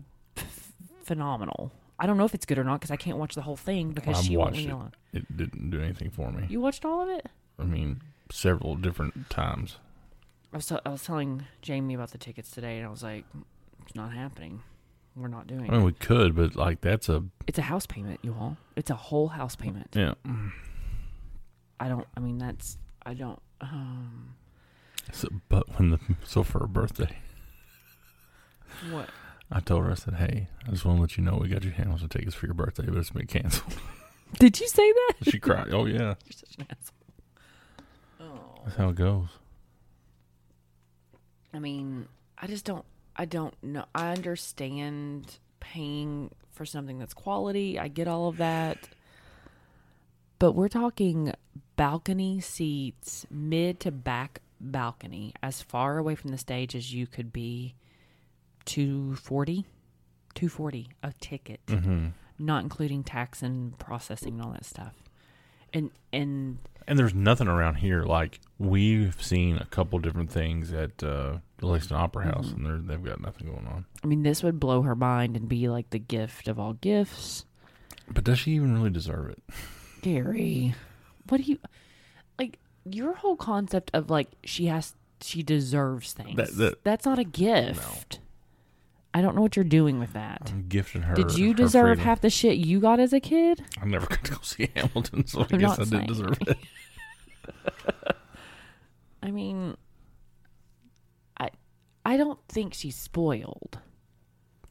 S2: phenomenal. I don't know if it's good or not because I can't watch the whole thing because
S1: I've
S2: she won't
S1: watched it. It didn't do anything for me.
S2: You watched all of it?
S1: I mean, several different times.
S2: I was, I was telling Jamie about the tickets today, and I was like, "It's not happening. We're not doing
S1: I mean,
S2: it.
S1: we could, but like that's a
S2: It's a house payment, you all. It's a whole house payment.
S1: yeah.
S2: I don't. I mean, that's. I don't. Um,
S1: So, but when the so for her birthday,
S2: what?
S1: I told her I said, "Hey, I just want to let you know we got your Hamilton tickets for your birthday, but it's been canceled."
S2: Did you say that?
S1: she cried. Oh yeah,
S2: You're such an asshole. Oh.
S1: that's how it goes.
S2: I mean, I just don't. I don't know. I understand paying for something that's quality. I get all of that. But we're talking balcony seats, mid to back balcony, as far away from the stage as you could be. 240 240 a ticket not including tax and processing and all that stuff and and
S1: And there's nothing around here like we've seen a couple different things at uh, Galveston Opera House,
S2: Mm-hmm.
S1: and they're, they've got nothing going on.
S2: i mean this would blow her mind and be like the gift of all gifts
S1: But does she even really deserve it?
S2: Gary, what do you like? Your whole concept of like she has, she deserves things.
S1: That- that-
S2: That's not a gift. I don't know what you're doing with that.
S1: I'm gifting her.
S2: Did you
S1: her
S2: deserve
S1: freedom.
S2: half the shit you got as a kid?
S1: I never got to go see Hamilton, so I
S2: I'm
S1: guess I didn't deserve it.
S2: I mean, I, I don't think she's spoiled.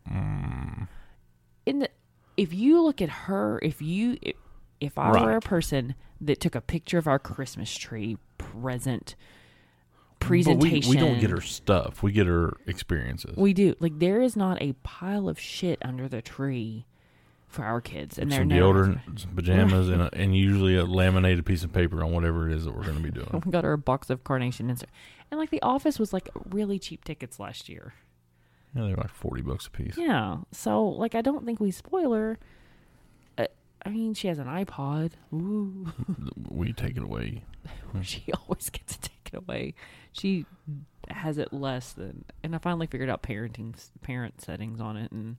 S1: Mm.
S2: In the, if you look at her, if you, if, if I were a person that took a picture of our Christmas tree present presentation,
S1: we, we don't get her stuff. We get her experiences.
S2: We do. Like there is not a pile of shit under the tree for our kids, and they're
S1: some deodorant, some pajamas, and, a, and usually a laminated piece of paper on whatever it is that we're going to be doing.
S2: We got her a box of carnation insert, and like the office was like really cheap tickets last year.
S1: Yeah, they're like forty bucks a piece.
S2: Yeah, so like I don't think we spoil her. Uh, I mean, she has an iPod. Ooh,
S1: We take it away.
S2: she always gets to take it away. She has it less than, and I finally figured out parenting parent settings on it, and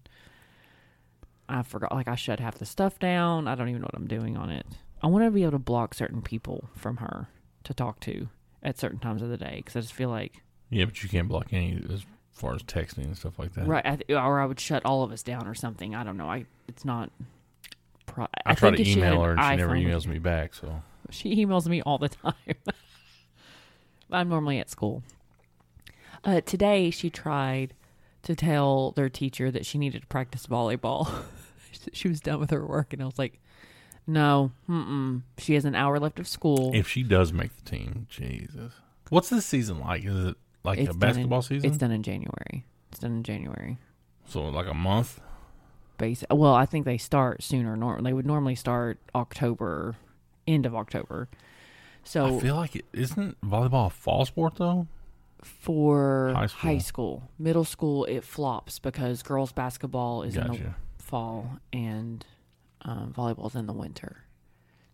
S2: I forgot. Like I shut half the stuff down. I don't even know what I'm doing on it. I want to be able to block certain people from her to talk to at certain times of the day because I just feel like
S1: Yeah, but you can't block any as far as texting and stuff like that.
S2: right, I th- or I would shut all of us down or something. I don't know. I it's not. Pro-
S1: I, try
S2: think
S1: to email her, and she never emails me back. So
S2: She emails me all the time. I'm normally at school. Uh, today, she tried to tell their teacher that she needed to practice volleyball. she was done with her work, and I was like, "No, mm-mm. She has an hour left of school.
S1: if she does make the team, Jesus, What's this season like? Is it like a
S2: done in-
S1: basketball season?
S2: It's done in January. It's done in January.
S1: So like a month.
S2: Base. Well, I think they start sooner. Nor they would normally start October, end of October. So
S1: I feel like it isn't volleyball a fall sport though.
S2: for
S1: High
S2: high
S1: school.
S2: school. middle school, it flops because girls basketball is in the fall and um, volleyball is in the winter,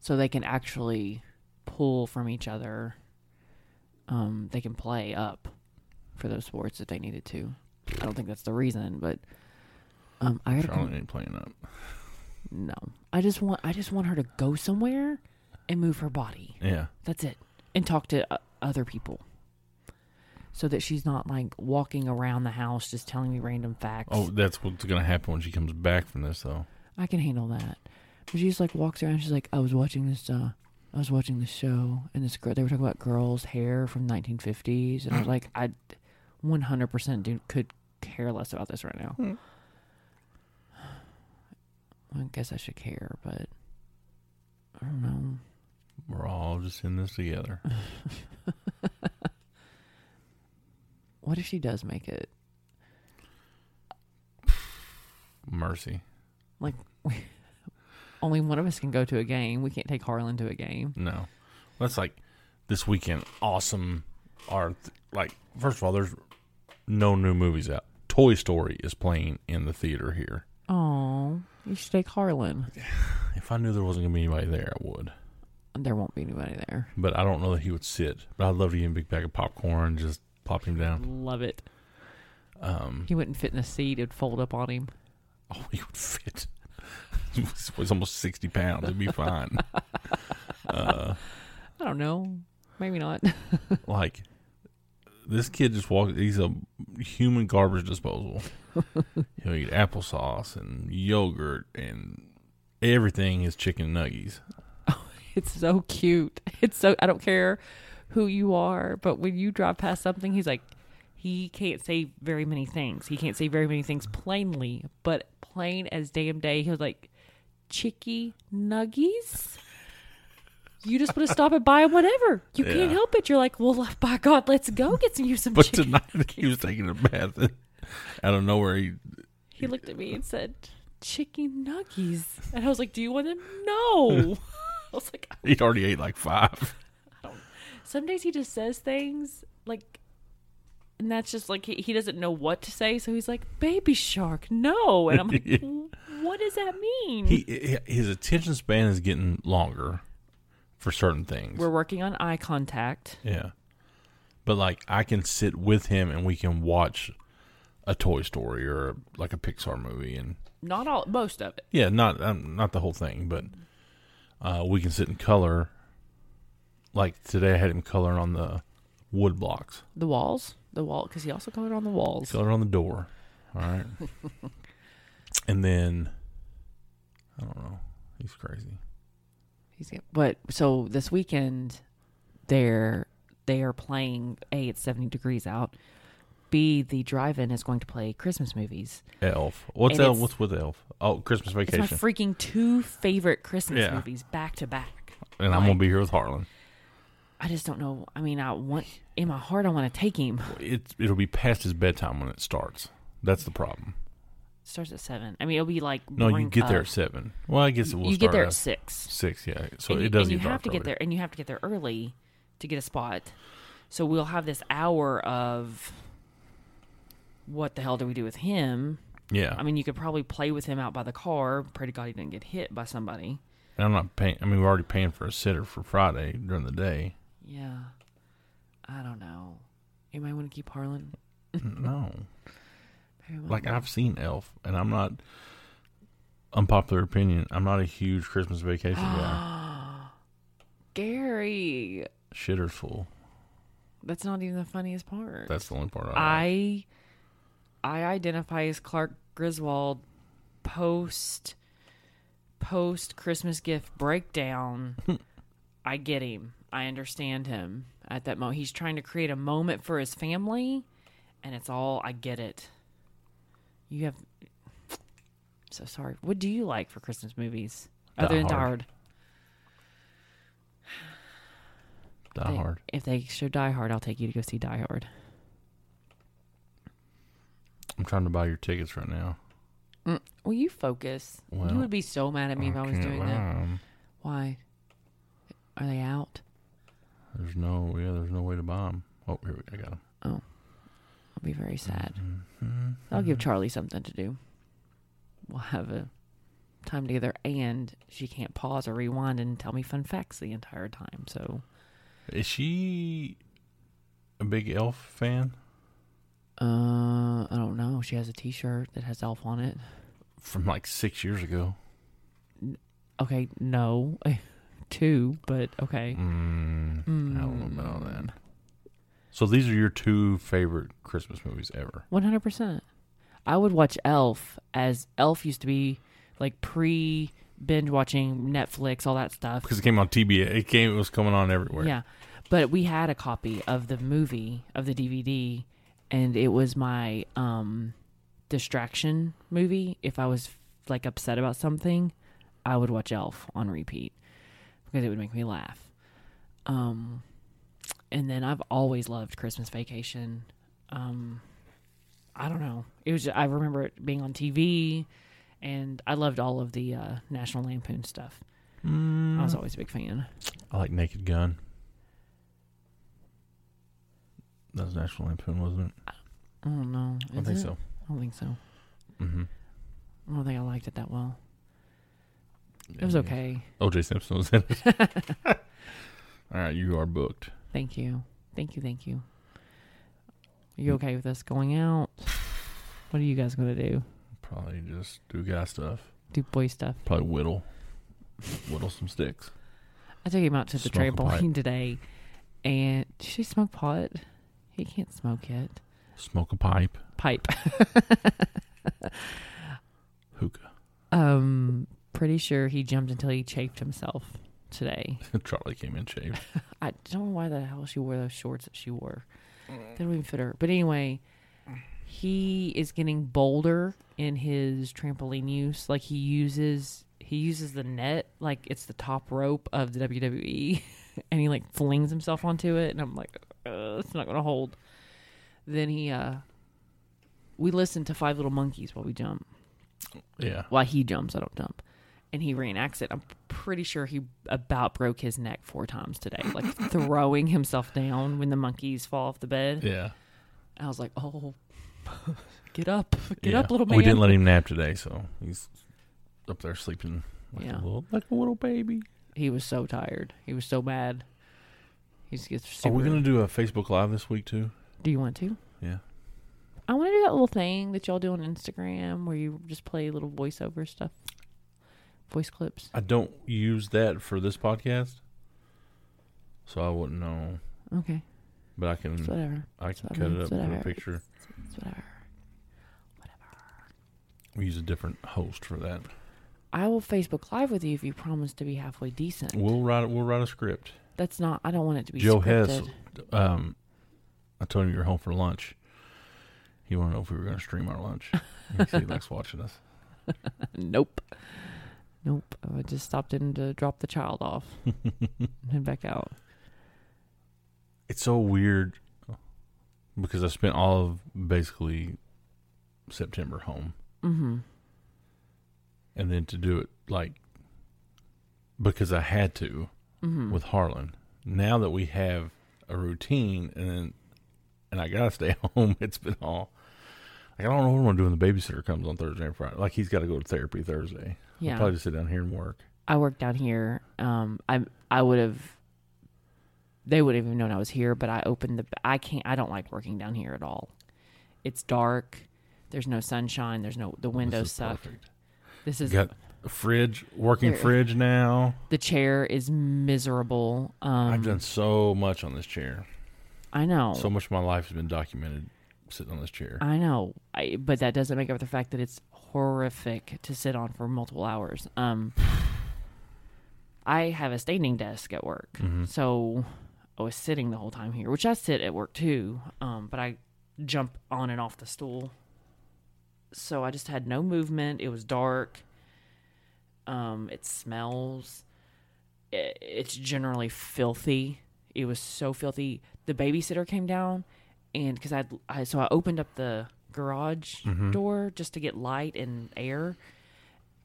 S2: so they can actually pull from each other. Um, they can play up for those sports if they needed to. I don't think that's the reason, but um, I gotta
S1: Charlotte
S2: come,
S1: ain't playing up.
S2: no. I just want I just want her to go somewhere and move her body.
S1: Yeah.
S2: That's it. And talk to uh, other people. So that she's not like walking around the house just telling me random facts.
S1: Oh, that's what's gonna happen when she comes back from this though.
S2: I can handle that. But she just like walks around. She's like, I was watching this. uh I was watching this show, and this girl. They were talking about girls' hair from 1950s, and I was like, I 100% do, could care less about this right now. I guess I should care, but I don't know.
S1: We're all just in this together.
S2: What if she does make it?
S1: Mercy.
S2: Like, only one of us can go to a game. We can't take Harlan to a game.
S1: No. That's like this weekend. Awesome. Are like first of all, there's no new movies out. Toy Story is playing in the theater here.
S2: Oh, you should take Harlan.
S1: If I knew there wasn't gonna be anybody there, I would.
S2: There won't be anybody there.
S1: But I don't know that he would sit. But I'd love to get him a big bag of popcorn, just pop him down.
S2: Love it.
S1: Um,
S2: He wouldn't fit in the seat. It'd fold up on him.
S1: oh, he would fit. He's he's almost sixty pounds. It'd be fine.
S2: I don't know. Maybe not.
S1: like this kid just walks. He's a human garbage disposal. He'll eat applesauce and yogurt and everything is chicken nuggies.
S2: It's so cute. It's so. I don't care who you are, but when you drive past something, he's like, he can't say very many things. He can't say very many things plainly, but plain as damn day, he was like, chicky nuggies. You just want to stop and buy whatever. You
S1: Yeah.
S2: can't help it. You're like, well, by God, let's go get some you some
S1: But
S2: chicken.
S1: tonight he was taking a bath and out of nowhere he
S2: He looked at me and said, "Chicken nuggies," and I was like, "Do you want them?" No. I was like,
S1: he'd already ate like five.
S2: some days he just says things like, and that's just like he, he doesn't know what to say, so he's like, "Baby shark, no," and I'm like, "What does that mean?"
S1: He he- his attention span is getting longer for certain things.
S2: We're working on eye contact.
S1: Yeah. But like I can sit with him and we can watch a Toy Story or like a Pixar movie and
S2: Not all, most of it.
S1: yeah, not um, not the whole thing, but uh, we can sit and color. Like today, I had him coloring on the wood blocks,
S2: The walls, the wall, because he also colored on the walls.
S1: colored on the door. All right, and then I don't know. He's crazy.
S2: He's but so this weekend they're they are playing a it's 70 degrees out b the drive-in is going to play christmas movies
S1: Elf. What's
S2: And
S1: Elf?
S2: it's-
S1: What's with Elf? Oh, Christmas
S2: it's
S1: Vacation.
S2: my freaking two favorite christmas
S1: Yeah.
S2: movies back to back
S1: and I'm gonna be here with Harlan.
S2: i just don't know i mean i want in my heart i want to take him
S1: It's it'll be past his bedtime when it starts. That's the problem.
S2: starts at seven i mean it'll be like
S1: No, you
S2: boring
S1: get there
S2: up.
S1: at seven. Well, I guess it will
S2: you
S1: start
S2: get there
S1: at
S2: six
S1: six. Yeah, so
S2: and
S1: it
S2: you,
S1: does
S2: and you
S1: get
S2: have
S1: dark
S2: to get
S1: early.
S2: there and you have to get there early to get a spot so we'll have this hour of what the hell do we do with him
S1: Yeah,
S2: I mean, you could probably play with him out by the car. Pray to God he didn't get hit by somebody.
S1: and I'm not paying. I mean, we're already paying for a sitter for Friday during the day.
S2: Yeah. I don't know. You might want to keep Harlan.
S1: no, like. I've seen Elf, and I'm not. Unpopular opinion. I'm not a huge Christmas Vacation guy.
S2: Gary.
S1: Shitter's full.
S2: That's not even the funniest part.
S1: That's the only part I. like.
S2: I identify as Clark Griswold post post Christmas gift breakdown. I get him. I understand him at that moment. He's trying to create a moment for his family, and it's all I get it. You have so sorry. What do you like for Christmas movies other than Die
S1: Hard. Die Hard.
S2: If they show Die Hard, I'll take you to go see Die Hard.
S1: Trying to buy your tickets right now.
S2: Will you focus?
S1: Well,
S2: you would be so mad at me if I was doing that. Why? Are they out?
S1: There's no, yeah, there's no way to buy them. Oh, here we go. I got them.
S2: Oh, I'll be very sad.
S1: Mm-hmm.
S2: I'll give Charlie something to do. We'll have a time together, and she can't pause or rewind and tell me fun facts the entire time. So,
S1: Is she a big Elf fan?
S2: Uh, I don't know. She has a T-shirt that has Elf on it.
S1: From like six years ago.
S2: Okay, no, two, but okay.
S1: Mm, I don't know about that. So these are your two favorite Christmas movies ever.
S2: One hundred percent. I would watch Elf as Elf used to be like pre binge watching Netflix, all that stuff.
S1: Because it came on TBA. It came. It was coming on everywhere.
S2: Yeah. But we had a copy of the movie of the DVD and it was my um distraction movie. If I was like upset about something, I would watch Elf on repeat because it would make me laugh. Um and then I've always loved Christmas Vacation. Um I don't know. It was I remember it being on TV and I loved all of the uh, National Lampoon stuff. I was always a big fan.
S1: I like Naked Gun. That was National Lampoon, wasn't it?
S2: I don't know.
S1: I don't
S2: Is
S1: think
S2: it?
S1: so.
S2: I don't think so.
S1: Mm-hmm.
S2: I don't think I liked it that well. It was okay.
S1: O.J. Simpson was in it. All right, you are booked.
S2: Thank you. Thank you. Thank you. Are you okay with us going out? What are you guys going to do?
S1: Probably just do guy stuff.
S2: Do boy stuff?
S1: Probably whittle, whittle some sticks.
S2: I took him out to the
S1: Smoke a pipe.
S2: trampoline today. And did she smoke pot? He can't smoke yet.
S1: Smoke a pipe.
S2: Pipe.
S1: Hookah.
S2: um, pretty sure he jumped until he chafed himself today.
S1: Charlie came in shaved.
S2: I don't know why the hell she wore those shorts that she wore. They don't even fit her. But anyway, he is getting bolder in his trampoline use. Like he uses he uses the net like it's the top rope of the WWE, and he like flings himself onto it. And I'm like, uh, it's not gonna hold. Then he uh, we listen to Five Little Monkeys while we jump.
S1: Yeah.
S2: While he jumps, I don't jump. And he reenacts it. I'm pretty sure he about broke his neck four times today, like throwing himself down when the monkeys fall off the bed.
S1: Yeah.
S2: I was like, "Oh, get up, get
S1: Yeah.
S2: up, little man!"
S1: We didn't let him nap today, so he's up there sleeping like
S2: Yeah.
S1: a little like a little baby.
S2: He was so tired. He was so mad. He just gets
S1: Are we gonna do a Facebook Live this week too?
S2: Do you want to?
S1: Yeah.
S2: I want to do that little thing that y'all do on Instagram where you just play little voiceover stuff, voice clips.
S1: I don't use that for this podcast, so I wouldn't know.
S2: Okay,
S1: But I can
S2: it's whatever.
S1: I can
S2: whatever.
S1: cut it
S2: It's
S1: up, put a picture.
S2: It's whatever.
S1: We use a different host for that.
S2: I will Facebook Live with you if you promise to be halfway decent.
S1: We'll write we'll write a script.
S2: That's not. I don't want it to be
S1: Joe. Hess, um, I told him you were home for lunch. He wanted to know if we were going to stream our lunch. he likes watching us.
S2: Nope. Nope. I just stopped in to drop the child off and head back out.
S1: It's so weird because I spent all of basically September home,
S2: Mm-hmm.
S1: and then to do it like because I had to
S2: Mm-hmm.
S1: with Harlan. Now that we have a routine, and and I gotta stay home, it's been all like I don't know what I'm gonna do when the babysitter comes on Thursday and Friday. Like he's got to go to therapy Thursday.
S2: Yeah.
S1: I'll probably just sit down here and work.
S2: I work down here. Um, I I would have. They would have even known I was here, but I opened the. I can't. I don't like working down here at all. It's dark. There's no sunshine. There's no. The windows
S1: This is
S2: suck.
S1: perfect.
S2: This is
S1: Got a fridge, working fridge now.
S2: the chair is miserable. Um,
S1: I've done so much on this chair.
S2: I know.
S1: So much of my life has been documented sitting on this chair.
S2: I know, I, but that doesn't make up for the fact that it's horrific to sit on for multiple hours. Um, I have a standing desk at work,
S1: Mm-hmm.
S2: so I was sitting the whole time here, which I sit at work too. Um, but I jump on and off the stool, so I just had no movement. It was dark. Um, it smells. It, it's generally filthy it was so filthy. The babysitter came down, and because I, I so I opened up the garage door just to get light and air,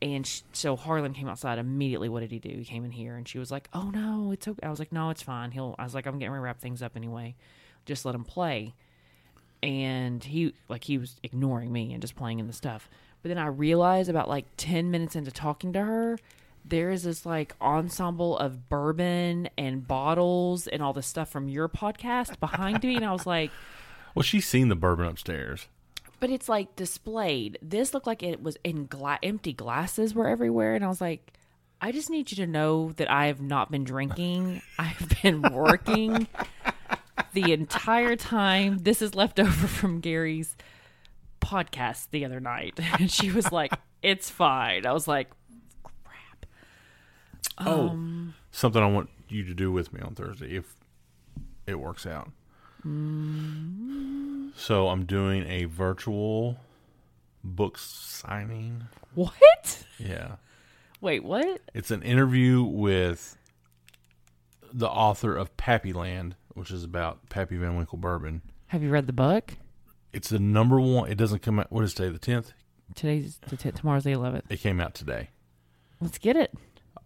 S2: and sh- so Harlan came outside immediately. What did he do? He came in here, and she was like, "Oh no, it's okay." I was like, "No, it's fine." He'll. I was like, "I'm getting ready to wrap things up anyway. Just let him play." And he like he was ignoring me and just playing in the stuff. But then I realized about like ten minutes into talking to her, there is this like ensemble of bourbon and bottles and all the stuff from your podcast behind me, and I was like.
S1: Well, she's seen the bourbon upstairs.
S2: but it's like displayed. This looked like it was in gla- empty glasses were everywhere, and I was like, I just need you to know that I have not been drinking. I've been working the entire time. This is left over from Gary's podcast the other night, and she was like, "It's fine." I was like, "Crap."
S1: Oh, um, something I want you to do with me on Thursday if it works out. Mm-hmm. So I'm doing a virtual book signing.
S2: What?
S1: Yeah,
S2: Wait, what?
S1: it's an interview with the author of Pappyland, which is about Pappy Van Winkle bourbon.
S2: Have you read the book?
S1: It's the number one. It doesn't come out. What is today? The tenth.
S2: Today's the t- tomorrow's the eleventh.
S1: It came out today.
S2: Let's get it.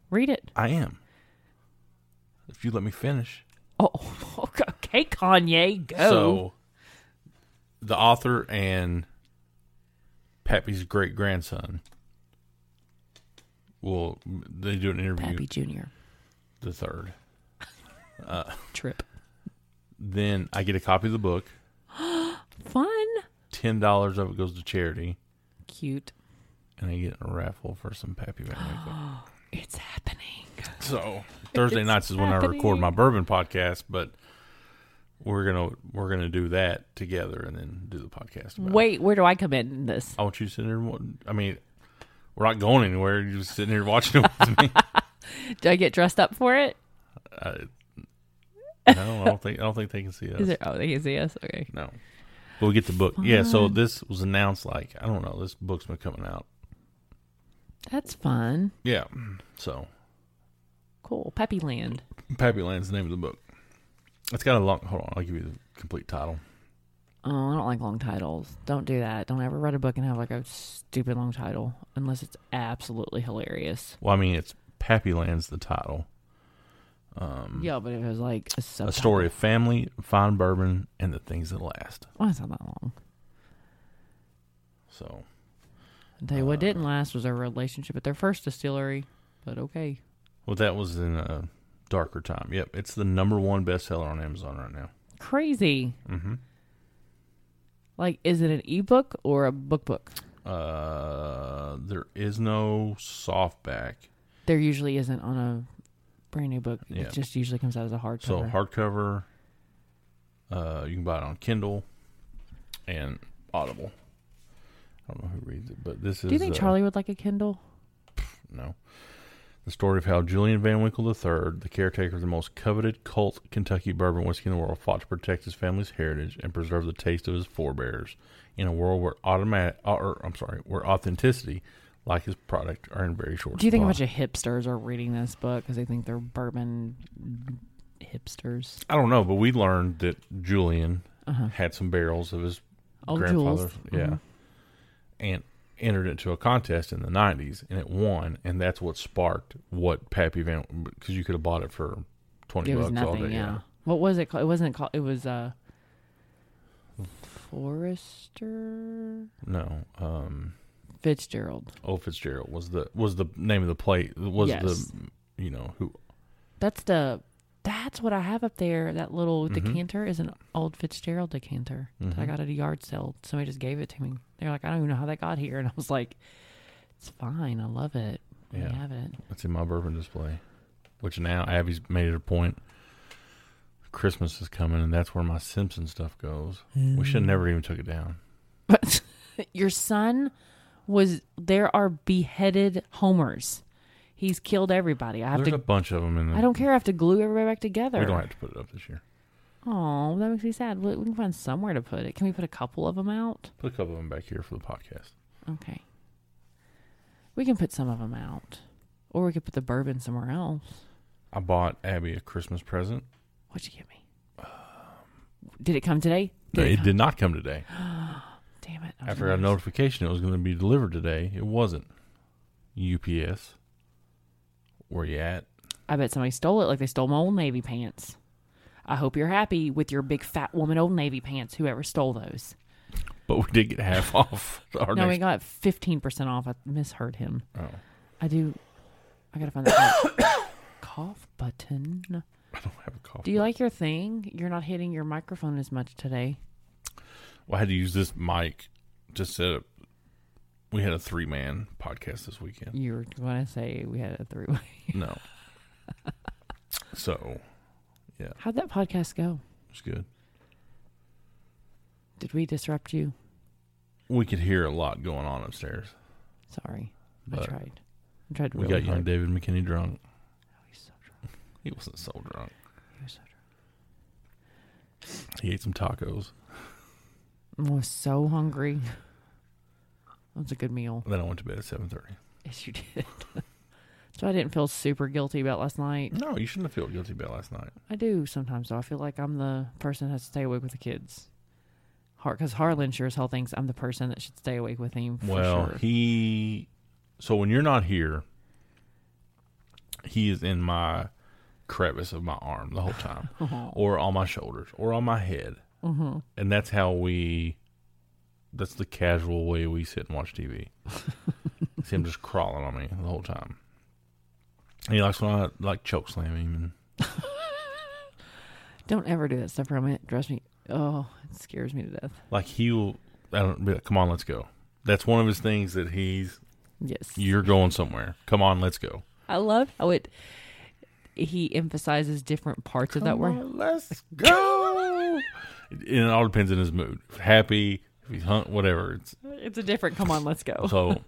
S2: Read it.
S1: I am. If you let me finish.
S2: Oh, okay, Kanye, go.
S1: So, the author and Pappy's great grandson will they do an interview
S2: Pappy Junior.
S1: the third.
S2: Uh, Trip.
S1: Then I get a copy of the book.
S2: Fun.
S1: Ten dollars of it goes to charity,
S2: Cute.
S1: and I get a raffle for some Pappy Van Winkle.
S2: It's happening.
S1: So Thursday
S2: It's
S1: nights is when I record my
S2: happening.
S1: bourbon podcast, but we're gonna we're gonna do that together and then do the podcast. About it.
S2: Wait, where do I come in in this?
S1: I want you to sit there. Wa- I mean, we're not going anywhere. You're just sitting here watching it with me.
S2: Do I get dressed up for it?
S1: I, no, I don't think I don't think they can see us.
S2: Is it? Oh, they can see us. Okay.
S1: No, but we get the book. Yeah, so this was announced like I don't know. This book's been coming out.
S2: That's fun.
S1: Yeah, so
S2: Cool. Peppy Land.
S1: Pappy Land's the name of the book. It's got a long. Hold on, I'll give you the complete title.
S2: Oh, I don't like long titles. Don't do that. Don't ever write a book and have like a stupid long title unless it's absolutely hilarious.
S1: Well, I mean, it's Pappy Land's the title.
S2: Yeah, but it was like a,
S1: A story of family, fine bourbon, and the things that last.
S2: Well, it's not that long.
S1: So
S2: I'll tell you what didn't last was their relationship at their first distillery. But okay.
S1: Well, that was in a darker time. Yep, it's the number one bestseller on Amazon right now.
S2: Crazy.
S1: Mm-hmm.
S2: Like, is it an ebook or a book book?
S1: Uh, there is no softback,
S2: There usually isn't on a brand new book.
S1: Yeah.
S2: It just usually comes out as a hardcover.
S1: so hardcover. Uh, you can buy it on Kindle and Audible. I don't know who reads it, but this is.
S2: Do you think
S1: uh,
S2: Charlie would like a Kindle?
S1: No. The story of how Julian Van Winkle III, the caretaker of the most coveted cult Kentucky bourbon whiskey in the world, fought to protect his family's heritage and preserve the taste of his forebears in a world where automatic, or I'm sorry, where authenticity, like his product, are in very short
S2: Do you think a bunch of hipsters are reading this book because they think they're bourbon hipsters?
S1: I don't know, but we learned that Julian had some barrels of his
S2: Oh,
S1: grandfather's,
S2: Jules.
S1: yeah,
S2: Mhm.
S1: and entered into a contest in the '90s, and it won, and that's what sparked what Pappy Van because you could have bought it for twenty
S2: It was
S1: bucks all
S2: nothing.
S1: day.
S2: yeah. What was it called? It wasn't called. It was uh, Forester
S1: No, um,
S2: Fitzgerald.
S1: O Fitzgerald was the was the name of the plate. Was
S2: Yes.
S1: the you know who?
S2: That's the. That's what I have up there. That little
S1: Mm-hmm.
S2: decanter is an old Fitzgerald decanter that I got at a yard sale. Somebody just gave it to me. They're like, I don't even know how that got here, and I was like, It's fine. I love it. I
S1: Yeah.
S2: have it.
S1: It's in my bourbon display, which now Abby's made it a point. Christmas is coming, and that's where my Simpson stuff goes. We should have never even took it down.
S2: But your son was. There are beheaded homers. He's killed everybody. I have
S1: There's
S2: to.
S1: a bunch of them in the.
S2: I don't care. I have to glue everybody back together.
S1: We don't have to put it up this year.
S2: Oh, that makes me sad. We, we can find somewhere to put it. Can we put a couple of them out?
S1: Put a couple of them back here for the podcast.
S2: Okay. We can put some of them out, or we could put the bourbon somewhere else.
S1: I bought Abby a Christmas present.
S2: What'd you get me? Did it come today?
S1: No,
S2: Did
S1: it
S2: come-
S1: did not come today.
S2: Damn it! I
S1: After I got a notification it was going to be delivered today, it wasn't. UPS. Where you at?
S2: I bet somebody stole it, like they stole my old navy pants. I hope you're happy with your big fat woman old navy pants. Whoever stole those.
S1: But we did get half off. Our
S2: no, we
S1: next,
S2: got fifteen percent off. I misheard him.
S1: oh,
S2: I do. I gotta find that cough button.
S1: I don't have a cough.
S2: Do you like your thing? You're not hitting your microphone as much today.
S1: Well, I had to use this mic to set up. We had a three man podcast this weekend.
S2: You were going to say we had a three way.
S1: No. so, yeah,
S2: How'd that podcast go?
S1: it's good.
S2: Did we disrupt you?
S1: We could hear a lot going on upstairs.
S2: Sorry, I tried. I tried
S1: We got young
S2: hard.
S1: David McKinney drunk.
S2: Oh, he's so drunk.
S1: He wasn't so drunk.
S2: He was so
S1: He ate some tacos.
S2: I was so hungry. That was a good meal.
S1: Then I went to bed at seven thirty.
S2: Yes, you did. so I didn't feel super guilty about last night.
S1: No, you shouldn't have felt guilty about last night.
S2: I do sometimes, though. I feel like I'm the person that has to stay awake with the kids. Because Harlan sure as hell thinks I'm the person that should stay awake with him. For
S1: well,
S2: sure.
S1: he. So when you're not here, he is in my crevice of my arm the whole time, oh. or on my shoulders, or on my head, mm-hmm. and that's how we. That's the casual way we sit and watch TV. See him just crawling on me the whole time. And he likes when I like choke slam him, and
S2: Don't ever do that stuff around me. It drives me. Oh, it scares me to death.
S1: like he will. I don't. Be like, Come on, let's go. That's one of his things that he's.
S2: Yes.
S1: You're going somewhere. Come on, let's go.
S2: I love how it. He emphasizes different parts of that word.
S1: let's go. and it all depends on his mood. If happy, if he's hunt, whatever. It's
S2: It's a different. Come on, let's go.
S1: so.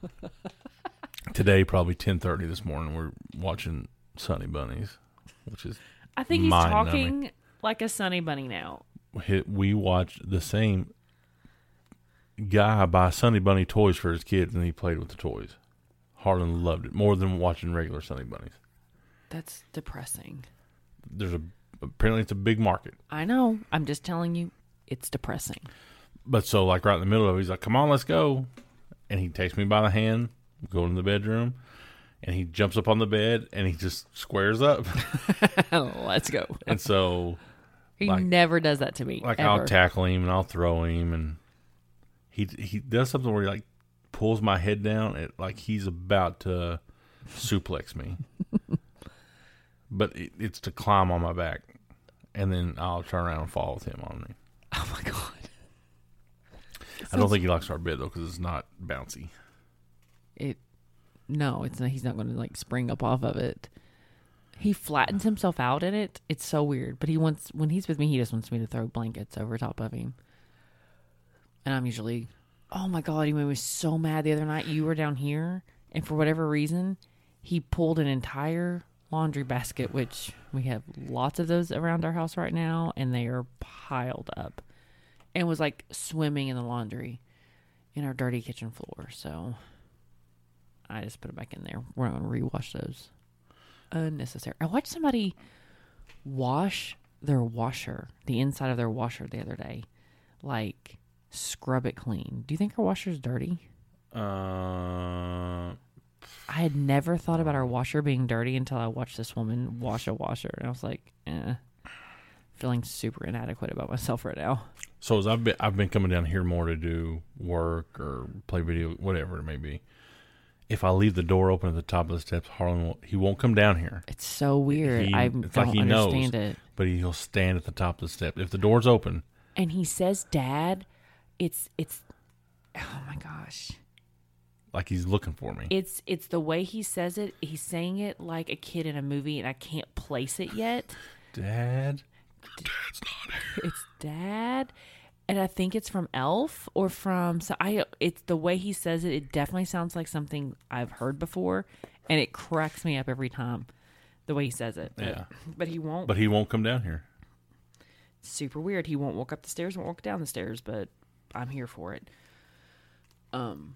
S1: today, probably ten thirty this morning, we're watching Sunny Bunnies, which is
S2: I think he's
S1: mind-numbing.
S2: talking like a sunny bunny now.
S1: We watched the same guy buy Sunny Bunny toys for his kids, and he played with the toys. Harlan loved it more than watching regular Sunny Bunnies.
S2: That's depressing.
S1: There's a apparently it's a big market.
S2: I know. I'm just telling you, it's depressing.
S1: But so like right in the middle of it, he's like, "Come on, let's go," and he takes me by the hand, go in the bedroom, and he jumps up on the bed and he just squares up,
S2: let's go.
S1: and so
S2: He
S1: like-
S2: never does that to me.
S1: like
S2: ever.
S1: I'll tackle him and I'll throw him, and he he does something where he like pulls my head down, it, like he's about to suplex me, but it, it's to climb on my back, and then I'll turn around and fall with him on me.
S2: oh my god.
S1: I don't think he likes our bed though because it's not bouncy.
S2: It. No, it's not. He's not going to like spring up off of it. He flattens himself out in it. It's so weird. But he wants when he's with me, he just wants me to throw blankets over top of him. And I'm usually, oh my god, he made me so mad the other night. You were down here, and for whatever reason, he pulled an entire laundry basket, which we have lots of those around our house right now, and they are piled up, and was like swimming in the laundry in our dirty kitchen floor. So I just put it back in there. We're not gonna rewash those. Unnecessary. I watched somebody wash their washer, the inside of their washer the other day. Like scrub it clean. Do you think our washer's dirty?
S1: Uh,
S2: I had never thought about our washer being dirty until I watched this woman wash a washer, and I was like, eh. Feeling super inadequate about myself right now.
S1: So as I've been, I've been coming down here more to do work or play video, whatever it may be. If I leave the door open at the top of the steps, Harlan will, he won't come down here.
S2: It's so weird.
S1: He-
S2: I
S1: it's
S2: don't
S1: like he knows,
S2: it.
S1: but he'll stand at the top of the step If the door's open,
S2: And he says, "Dad, it's it's." Oh my gosh.
S1: Like he's looking for me.
S2: It's it's the way he says it. He's saying it like a kid in a movie, and I can't place it yet.
S1: Dad, D- Dad's not here.
S2: It's Dad, and I think it's from Elf or from. So I. It's the way he says it. It definitely sounds like something I've heard before, and it cracks me up every time. The way he says it. But,
S1: Yeah.
S2: But he won't.
S1: but he won't come down here.
S2: super weird. He won't walk up the stairs, won't walk down the stairs, but I'm here for it. Um.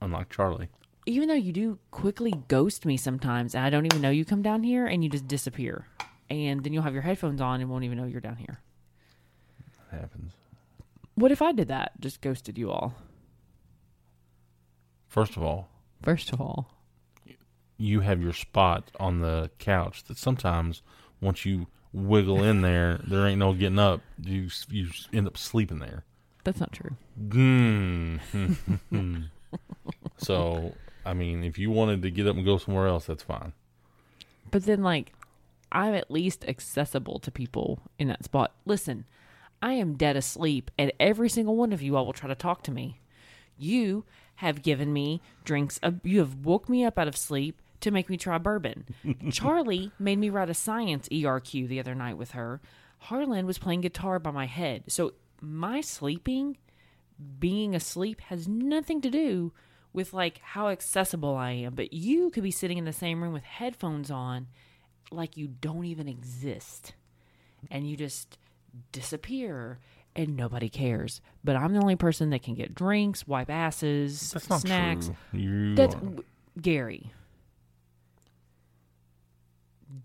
S1: Unlike Charlie,
S2: even though you do quickly ghost me sometimes and I don't even know you come down here and you just disappear. and then you'll have your headphones on and won't even know you're down here.
S1: That happens.
S2: What if I did that? Just ghosted you all.
S1: First of all,
S2: First of all,
S1: you have your spot on the couch that sometimes once you wiggle in there, there ain't no getting up. You you end up sleeping there.
S2: that's not true.
S1: Mm. so, I mean, if you wanted to get up and go somewhere else, that's fine.
S2: But then, like, I'm at least accessible to people in that spot. Listen, I am dead asleep, and every single one of you all will try to talk to me. You have given me drinks. Of, you have woke me up out of sleep to make me try bourbon. Charlie made me write a science ERQ the other night with her. Harlan was playing guitar by my head. So my sleeping, being asleep, has nothing to do with like how accessible I am. But you could be sitting in the same room with headphones on, like you don't even exist, and you just disappear. And nobody cares, but I'm the only person that can get drinks, wipe asses,
S1: That's not
S2: snacks.
S1: true. You
S2: That's
S1: are-
S2: Gary.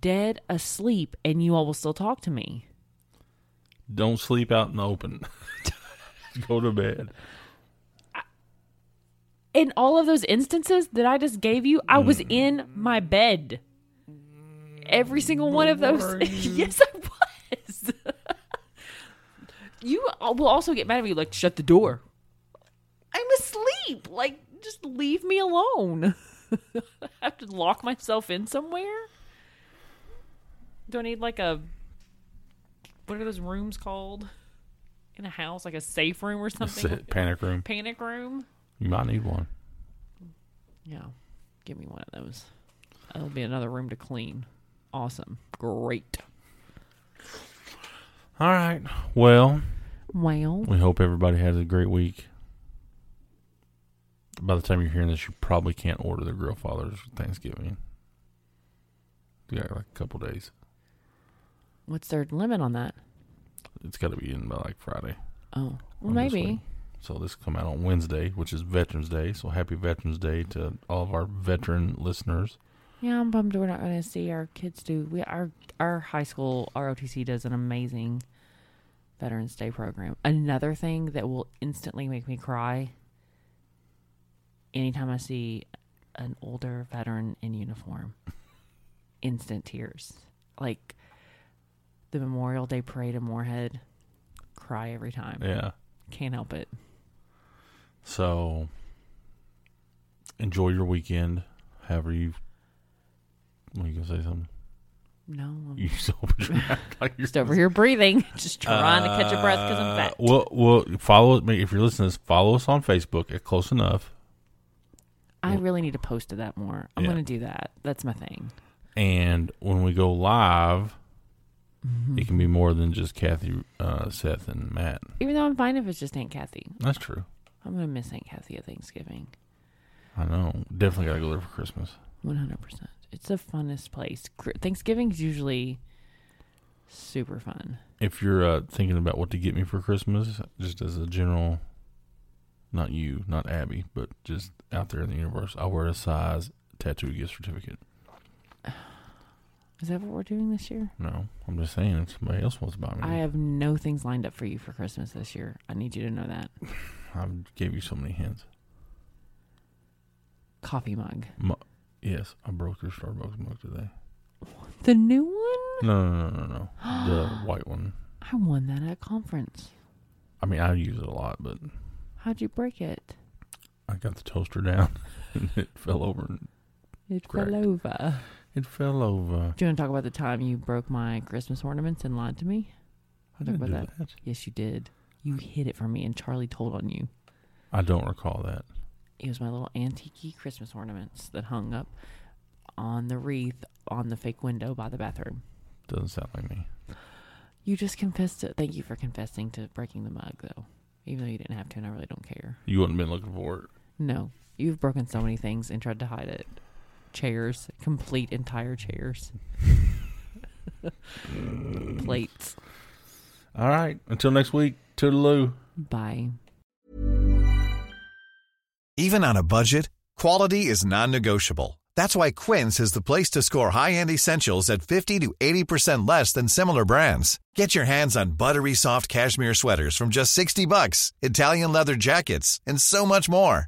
S2: Dead asleep, and you all will still talk to me.
S1: don't sleep out in the open. go to bed.
S2: In all of those instances that I just gave you, I
S1: Mm.
S2: was in my bed. Every single one of those. yes, I was. you will also get mad at me, like, shut the door. I'm asleep. Like, just leave me alone. I have to lock myself in somewhere. Do I need like a what are those rooms called in a house? Like a safe room or something?
S1: Panic room.
S2: Panic room.
S1: You might need one.
S2: Yeah, give me one of those. That'll be another room to clean. Awesome. Great.
S1: All right. Well,
S2: Well,
S1: we hope everybody has a great week. By the time you're hearing this, you probably can't order the Grill Fathers for Thanksgiving. You got like a couple days.
S2: what's their limit on that?
S1: It's got to be in by like Friday.
S2: Oh, well, maybe.
S1: So this come out on Wednesday, which is Veterans Day. So happy Veterans Day to all of our veteran listeners.
S2: Yeah, I'm bummed we're not going to see our kids do. We our our high school ROTC does an amazing Veterans Day program. Another thing that will instantly make me cry anytime I see an older veteran in uniform. Instant tears. Like the Memorial Day parade in Morehead. Cry every time.
S1: Yeah.
S2: Can't help it.
S1: So enjoy your weekend. However you. What are you gonna say something?
S2: No, I'm
S1: You just opened your mouth like you're
S2: just over here breathing, just trying to catch a breath because I'm fat.
S1: Uh, Well, well, follow me if you're listening. to this, Follow us on Facebook at Close Enough,
S2: I really need to post to that more. I'm
S1: Yeah.
S2: going to do that. That's my thing.
S1: and when we go live,
S2: Mm-hmm.
S1: it can be more than just Kathy, uh, Seth, and Matt.
S2: Even though I'm fine if it's just Aunt Kathy.
S1: That's true.
S2: I'm going to miss Aunt Kathy at Thanksgiving.
S1: I know. Definitely gotta go there for Christmas.
S2: 100%. It's the funnest place. Thanksgiving's usually super fun.
S1: If you're uh, thinking about what to get me for Christmas, just as a general, not you, not Abby, but just out there in the universe, I'll wear a size tattoo gift certificate.
S2: Is that what we're doing this year?
S1: No, I'm just saying if somebody else wants to buy me.
S2: I have no things lined up for you for Christmas this year. I need you to know that.
S1: I gave you so many hints.
S2: Coffee mug.
S1: Mu- yes, I broke your Starbucks mug today.
S2: The new one?
S1: No, no, no, no, no. the white one.
S2: I won that at a conference.
S1: I mean, I use it a lot, but
S2: How'd you break it?
S1: I got the toaster down and it fell over. And
S2: It
S1: Cracked.
S2: fell over.
S1: It fell over.
S2: Do you want to talk about the time you broke my Christmas ornaments and lied to me?
S1: I didn't
S2: about
S1: do
S2: that.
S1: that.
S2: Yes, you did. You hid it from me, and Charlie told on you.
S1: I don't recall that.
S2: It was my little antique Christmas ornaments that hung up on the wreath on the fake window by the bathroom.
S1: Doesn't sound like me.
S2: You just confessed it. Thank you for confessing to breaking the mug, though. Even though you didn't have to, and I really don't care.
S1: You wouldn't have been looking for it.
S2: No, you've broken so many things and tried to hide it. Chairs, complete entire chairs, plates.
S1: All right. Until next week. Toodaloo.
S2: Bye.
S3: Even on a budget, quality is non-negotiable. That's why Quince is the place to score high-end essentials at 50 to 80% less than similar brands. Get your hands on buttery soft cashmere sweaters from just 60 bucks, Italian leather jackets, and so much more.